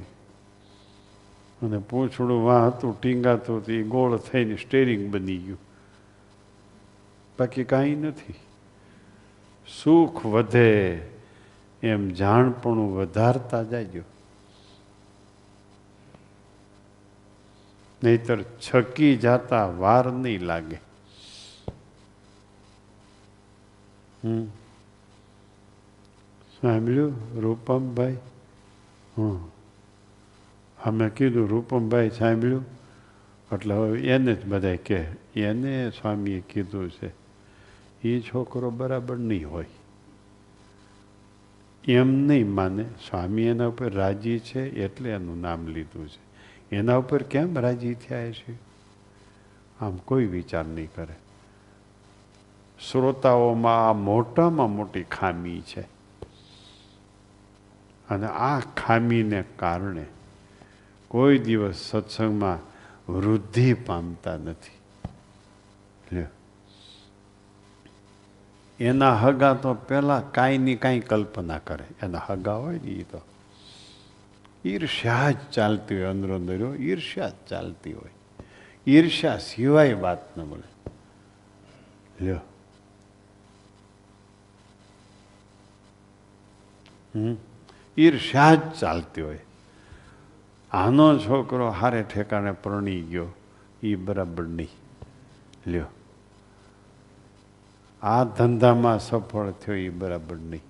અને પૂંછડું વાં હતું ટીંગાતું હતું, એ ગોળ થઈને સ્ટેરિંગ બની ગયું. બાકી કાંઈ નથી. સુખ વધે એમ જાણપણું વધારતા જાયજો નહીતર છકી જાતા વાર નહીં લાગે. હમ. સાંભળ્યું? રૂપમભાઈ? હં અમે કીધું, રૂપમભાઈ સાંભળ્યું? એટલે હવે એને જ બધા કહે, એને સ્વામીએ કીધું છે એ છોકરો બરાબર નહીં હોય. એમ નહીં માને, સ્વામી એના ઉપર રાજી છે એટલે એનું નામ લીધું છે. એના ઉપર કેમ રાજી થયા છે? આમ કોઈ વિચાર નહીં કરે. શ્રોતાઓમાં આ મોટામાં મોટી ખામી છે. અને આ ખામીને કારણે કોઈ દિવસ સત્સંગમાં વૃદ્ધિ પામતા નથી. એના હગા તો પહેલાં કાંઈ કાંઈની કાંઈ કલ્પના કરે. એના હગા હોય ને એ તો. ઈર્ષ્યા જ ચાલતી હોય અંદરો અંદર. ઈર્ષ્યા જ ચાલતી હોય. ઈર્ષ્યા સિવાય વાત ન મળે. લ્યો. ઈર્ષ્યા જ ચાલતી હોય. આનો છોકરો હારે ઠેકાણે પરણી ગયો. એ બરાબર નહીં. લ્યો. આ ધંધામાં સફળ થયો એ બરાબર નહીં.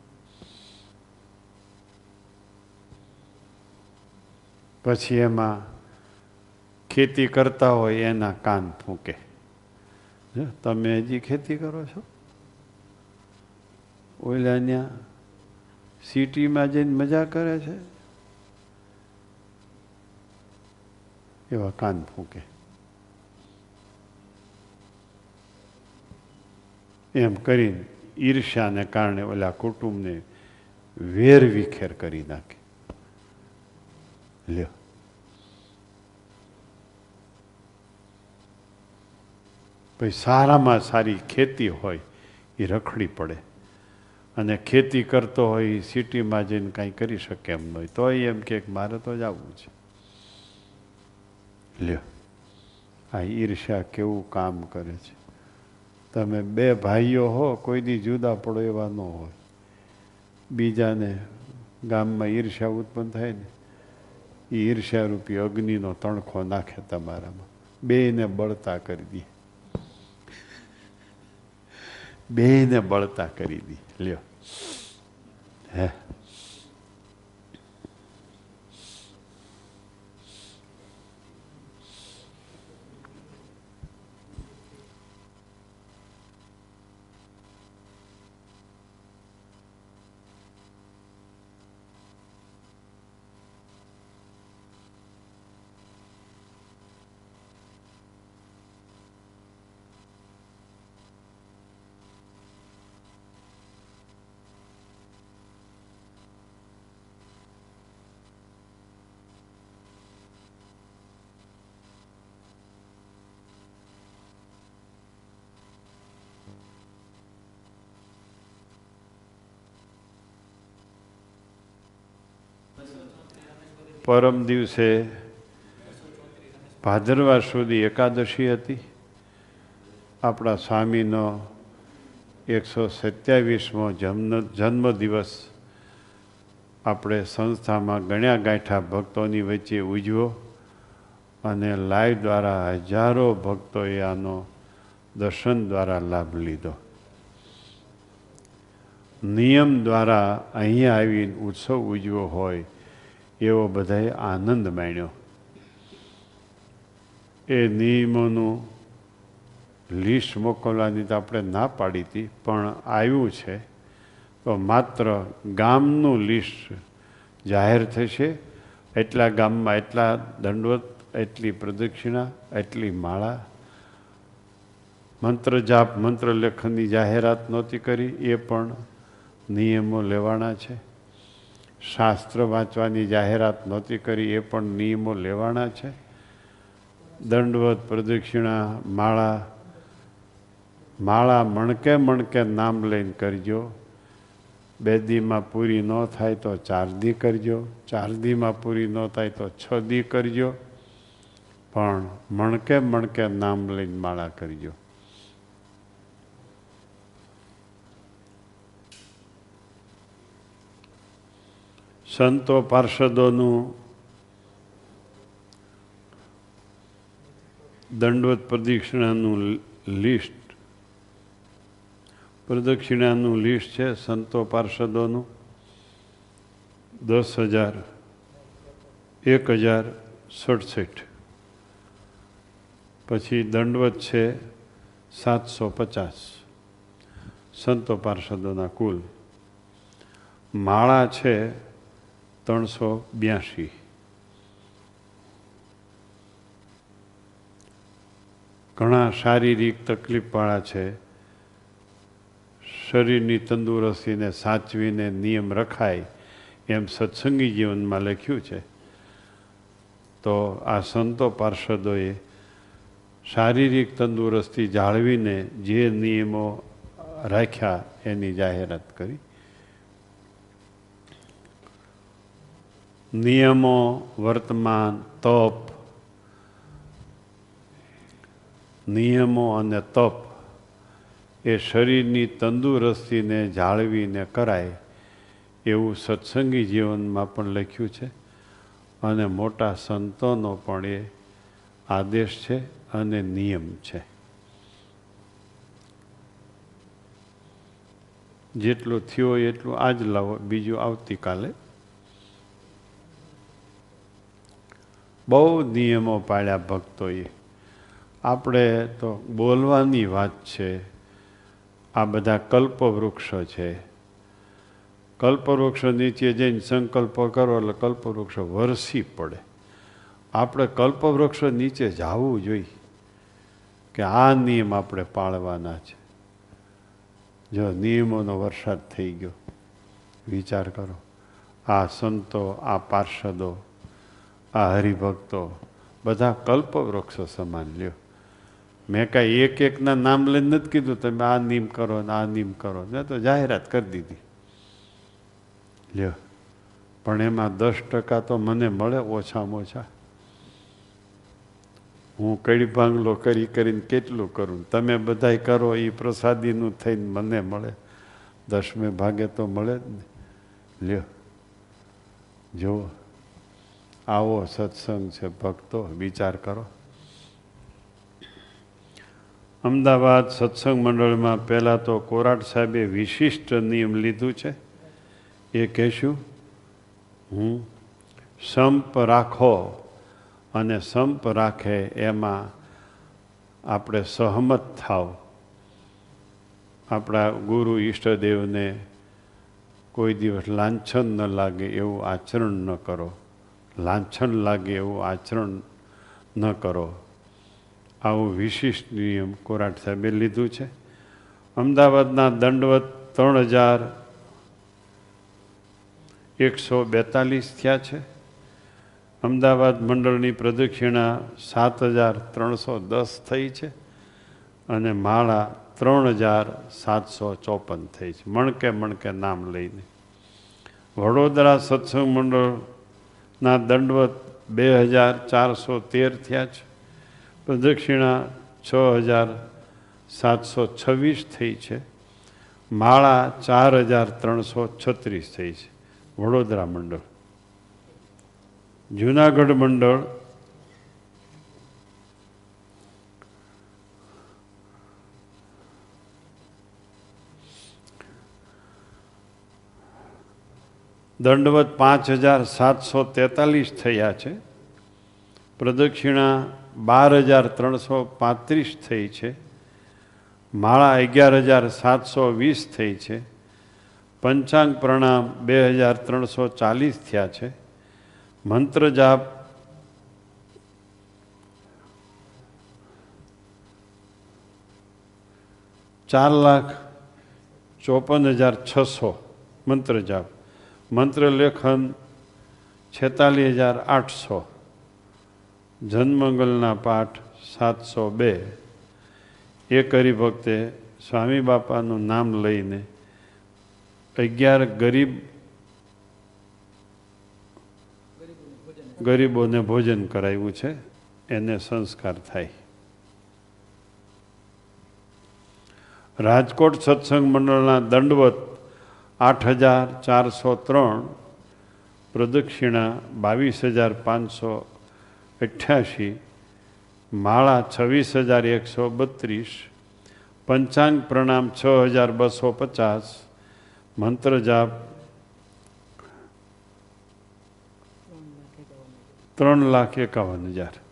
પછી એમાં ખેતી કરતા હોય, એના કાન ફૂંકે. તમે હજી ખેતી કરો છો? ઓલા ત્યાં સિટીમાં જઈને મજા કરે છે? એવા કાન ફૂંકે. એમ કરીને ઈર્ષ્યાને કારણે ઓલા કુટુંબને વેર વિખેર કરી નાખે. લ્યો. પછી સારામાં સારી ખેતી હોય એ રખડી પડે. અને ખેતી કરતો હોય એ સિટીમાં જઈને કાંઈ કરી શકે એમ નહીં તો એમ કે મારે તો જ આવવું છે. લ્યો. આ ઈર્ષ્યા કેવું કામ કરે છે? તમે બે ભાઈઓ હો કોઈ દી જુદા પડો એવા ન હોય. બીજાને ગામમાં ઈર્ષ્યા ઉત્પન્ન થાય ને એ ઈર્ષારૂપી અગ્નિનો તણખો નાખે તમારામાં. બેને બળતા કરી દે. બેને બળતા કરી દે. લ્યો. હે? પરમ દિવસે ભાદરવા સુધી એકાદશી હતી. આપણા સ્વામીનો એકસો સત્યાવીસમો જન્મ, જન્મદિવસ આપણે સંસ્થામાં ગણ્યા ગાંઠા ભક્તોની વચ્ચે ઉજવો અને લાઈવ દ્વારા હજારો ભક્તોએ આનો દર્શન દ્વારા લાભ લીધો. નિયમ દ્વારા અહીંયા આવીને ઉત્સવ ઉજવો હોય એવો બધાએ આનંદ માણ્યો. એ નિયમોનું લિસ્ટ મોકલવાની તો આપણે ના પાડી હતી, પણ આવ્યું છે. તો માત્ર ગામનું લિસ્ટ જાહેર થશે. એટલા ગામમાં એટલા દંડવત, એટલી પ્રદક્ષિણા, એટલી માળા. મંત્ર જાપ, મંત્ર લેખનની જાહેરાત નહોતી કરી, એ પણ નિયમો લેવાના છે. શાસ્ત્ર વાંચવાની જાહેરાત નહોતી કરી, એ પણ નિયમો લેવાના છે. દંડવત, પ્રદક્ષિણા, માળા માળા મણકે મણકે નામ લઈને કરજો. બે દીમાં પૂરી ન થાય તો ચાર દી કરજો. ચાર દીમાં પૂરી ન થાય તો છ દી કરજો. પણ મણકે મણકે નામ લઈને માળા કરજો. સંતો પાર્ષદોનું દંડવત પ્રદક્ષિણાનું લિસ્ટ પ્રદક્ષિણાનું લિસ્ટ છે સંતો પાર્ષદોનું દસ હજાર. એક હજાર સડસઠ. પછી દંડવત છે, સાતસો પચાસ. સંતો પાર્ષદોના કુલ. માળા છે ત્રણસો બ્યાસી ઘણા શારીરિક તકલીફવાળા છે. શરીરની તંદુરસ્તીને સાચવીને નિયમ રખાય એમ સત્સંગી જીવનમાં લખ્યું છે. તો આ સંતો પાર્ષદોએ શારીરિક તંદુરસ્તી જાળવીને જે નિયમો રાખ્યા એની જાહેરાત કરી. નિયમો, વર્તમાન, તપ. નિયમો અને તપ એ શરીરની તંદુરસ્તીને જાળવીને કરાય એવું સત્સંગી જીવનમાં પણ લખ્યું છે અને મોટા સંતોનો પણ એ આદેશ છે અને નિયમ છે. જેટલું થયો એટલું આજ લાવો, બીજું આવતીકાલે. બહુ નિયમો પાડ્યા ભક્તોએ. આપણે તો બોલવાની વાત છે. આ બધા કલ્પવૃક્ષો છે. કલ્પવૃક્ષો નીચે જઈને સંકલ્પ કરો એટલે કલ્પવૃક્ષો વરસી પડે. આપણે કલ્પવૃક્ષો નીચે જવું જોઈએ કે આ નિયમ આપણે પાળવાના છે. જો નિયમોનો વરસાદ થઈ ગયો, વિચાર કરો. આ સંતો, આ પાર્ષદો આ હરિભક્તો બધા કલ્પવૃક્ષો સમાન લ્યો. મેં કાંઈ એક એકના નામ લઈને નથી કીધું, તમે આ નિયમ કરો ને આ નિયમ કરો ને તો જાહેરાત કરી દીધી. લ્યો. પણ એમાં દસ ટકા તો મને મળે ઓછામાં ઓછા. હું કડી ભાંગલો કરી કરીને કેટલું કરું? તમે બધાય કરો એ પ્રસાદીનું થઈને મને મળે. દસમે ભાગે તો મળે જ ને. લ્યો. જુઓ. આવો સત્સંગ છે, ભક્તો, વિચાર કરો. અમદાવાદ સત્સંગ મંડળમાં પહેલાં તો કોરાટ સાહેબે વિશિષ્ટ નિયમ લીધું છે. એ કહેશું, હું સંપ રાખો અને સંપ રાખે એમાં આપણે સહમત થાવ. આપણા ગુરુ ઈષ્ટદેવને કોઈ દિવસ લાંછન ન લાગે એવું આચરણ ન કરો. લાંછન લાગે એવું આચરણ ન કરો. આવું વિશિષ્ટ નિયમ કોરાટ સાહેબે લીધું છે. અમદાવાદના દંડવત ત્રણ હજાર એકસો બેતાલીસ થયા છે. અમદાવાદ મંડળની પ્રદક્ષિણા સાત હજાર ત્રણસો દસ થઈ છે અને માળા ત્રણ હજાર સાતસો ચોપન થઈ છે. મણકે મણકે નામ લઈને. વડોદરા સત્સંગ મંડળ ના દંડવત બે હજાર ચારસો તેર થયા છે. પ્રદક્ષિણા છ હજાર સાતસો છવ્વીસ થઈ છે. માળા ચાર હજાર ત્રણસો છત્રીસ થઈ છે. વડોદરા મંડળ. જુનાગઢ મંડળ દંડવત પાંચ હજાર સાતસો તેતાલીસ થયા છે. પ્રદક્ષિણા બાર હજાર ત્રણસો પાંત્રીસ થઈ છે. માળા અગિયાર હજાર સાતસો વીસ થઈ છે. પંચાંગ પ્રણામ બે હજાર ત્રણસો ચાલીસ થયા છે. મંત્ર જાપ ચાર લાખ ચોપન હજાર છસો મંત્ર જાપ. મંત્ર લેખન છેતાલીસ હજાર આઠસો. જન્મંગલના પાઠ સાતસો બે. એ કરી ભક્તે સ્વામી બાપાનું નામ લઈને અગિયાર ગરીબ ગરીબોને ભોજન કરાવ્યું છે. એને સંસ્કાર થાય. રાજકોટ સત્સંગ મંડળના દંડવત આઠ હજાર ચારસો ત્રણ, પ્રદક્ષિણા બાવીસ હજાર પાંચસો અઠ્યાસી, માળા છવ્વીસ હજાર એકસો બત્રીસ, પંચાંગ પ્રણામ છ હજાર બસો પચાસ મંત્ર જાપ ત્રણ લાખ એકાવન હજાર.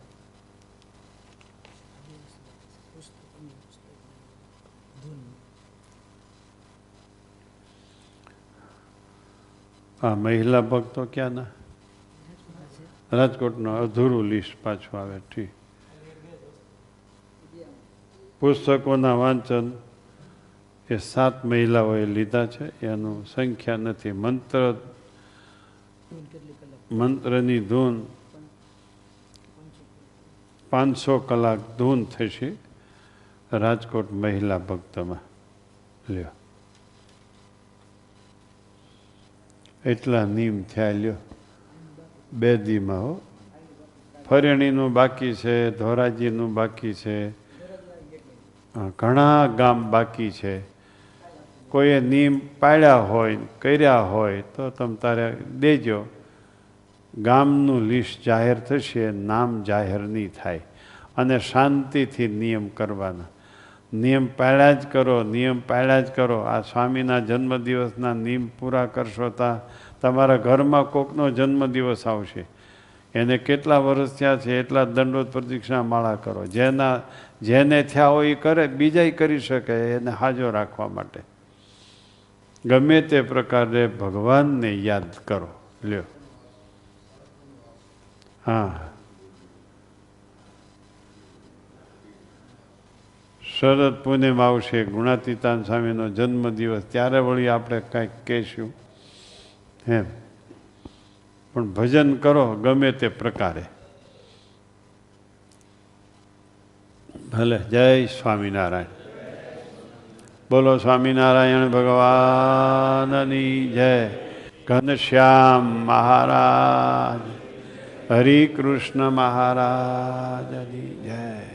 આ મહિલા ભક્તો ક્યાંના? રાજકોટનો અધૂરું લિસ્ટ પાછું આવે ઠીક પુસ્તકોના વાંચન એ સાત મહિલાઓએ લીધા છે. એનું સંખ્યા નથી. મંત્ર મંત્રની ધૂન પાંચસો કલાક ધૂન થશે રાજકોટ મહિલા ભક્તમાં. લ્યો. એટલા નિયમ થયા લ્યો. બે દીમાં હો. ફરેણીનું બાકી છે, ધોરાજીનું બાકી છે. ઘણા ગામ બાકી છે. કોઈએ નિયમ પાડ્યા હોય, કર્યા હોય, તો તમે તારે દેજો. ગામનું લિસ્ટ જાહેર થશે, નામ જાહેર નહીં થાય. અને શાંતિથી નિયમ કરવાના. નિયમ પહેલાં જ કરો, નિયમ પહેલાં જ કરો. આ સ્વામીના જન્મદિવસના નિયમ પૂરા કરશો તા તમારા ઘરમાં કોકનો જન્મદિવસ આવશે. એને કેટલા વર્ષ થયા છે, એટલા દંડોત પ્રદક્ષિણા માળા કરો. જેના, જેને થયા હોય એ કરે, બીજાય કરી શકે એને હાજો રાખવા માટે. ગમે તે પ્રકારે ભગવાનને યાદ કરો. લ્યો. હા. શરદ પૂનમ આવશે, ગુણાતીતાન સ્વામીનો જન્મદિવસ, ત્યારે વળી આપણે કાંઈક કહેશું. એમ. પણ ભજન કરો, ગમે તે પ્રકારે. ભલે. જય સ્વામિનારાયણ. બોલો સ્વામિનારાયણ ભગવાનની જય. ઘનશ્યામ મહારાજ. હરિકૃષ્ણ મહારાજની જય.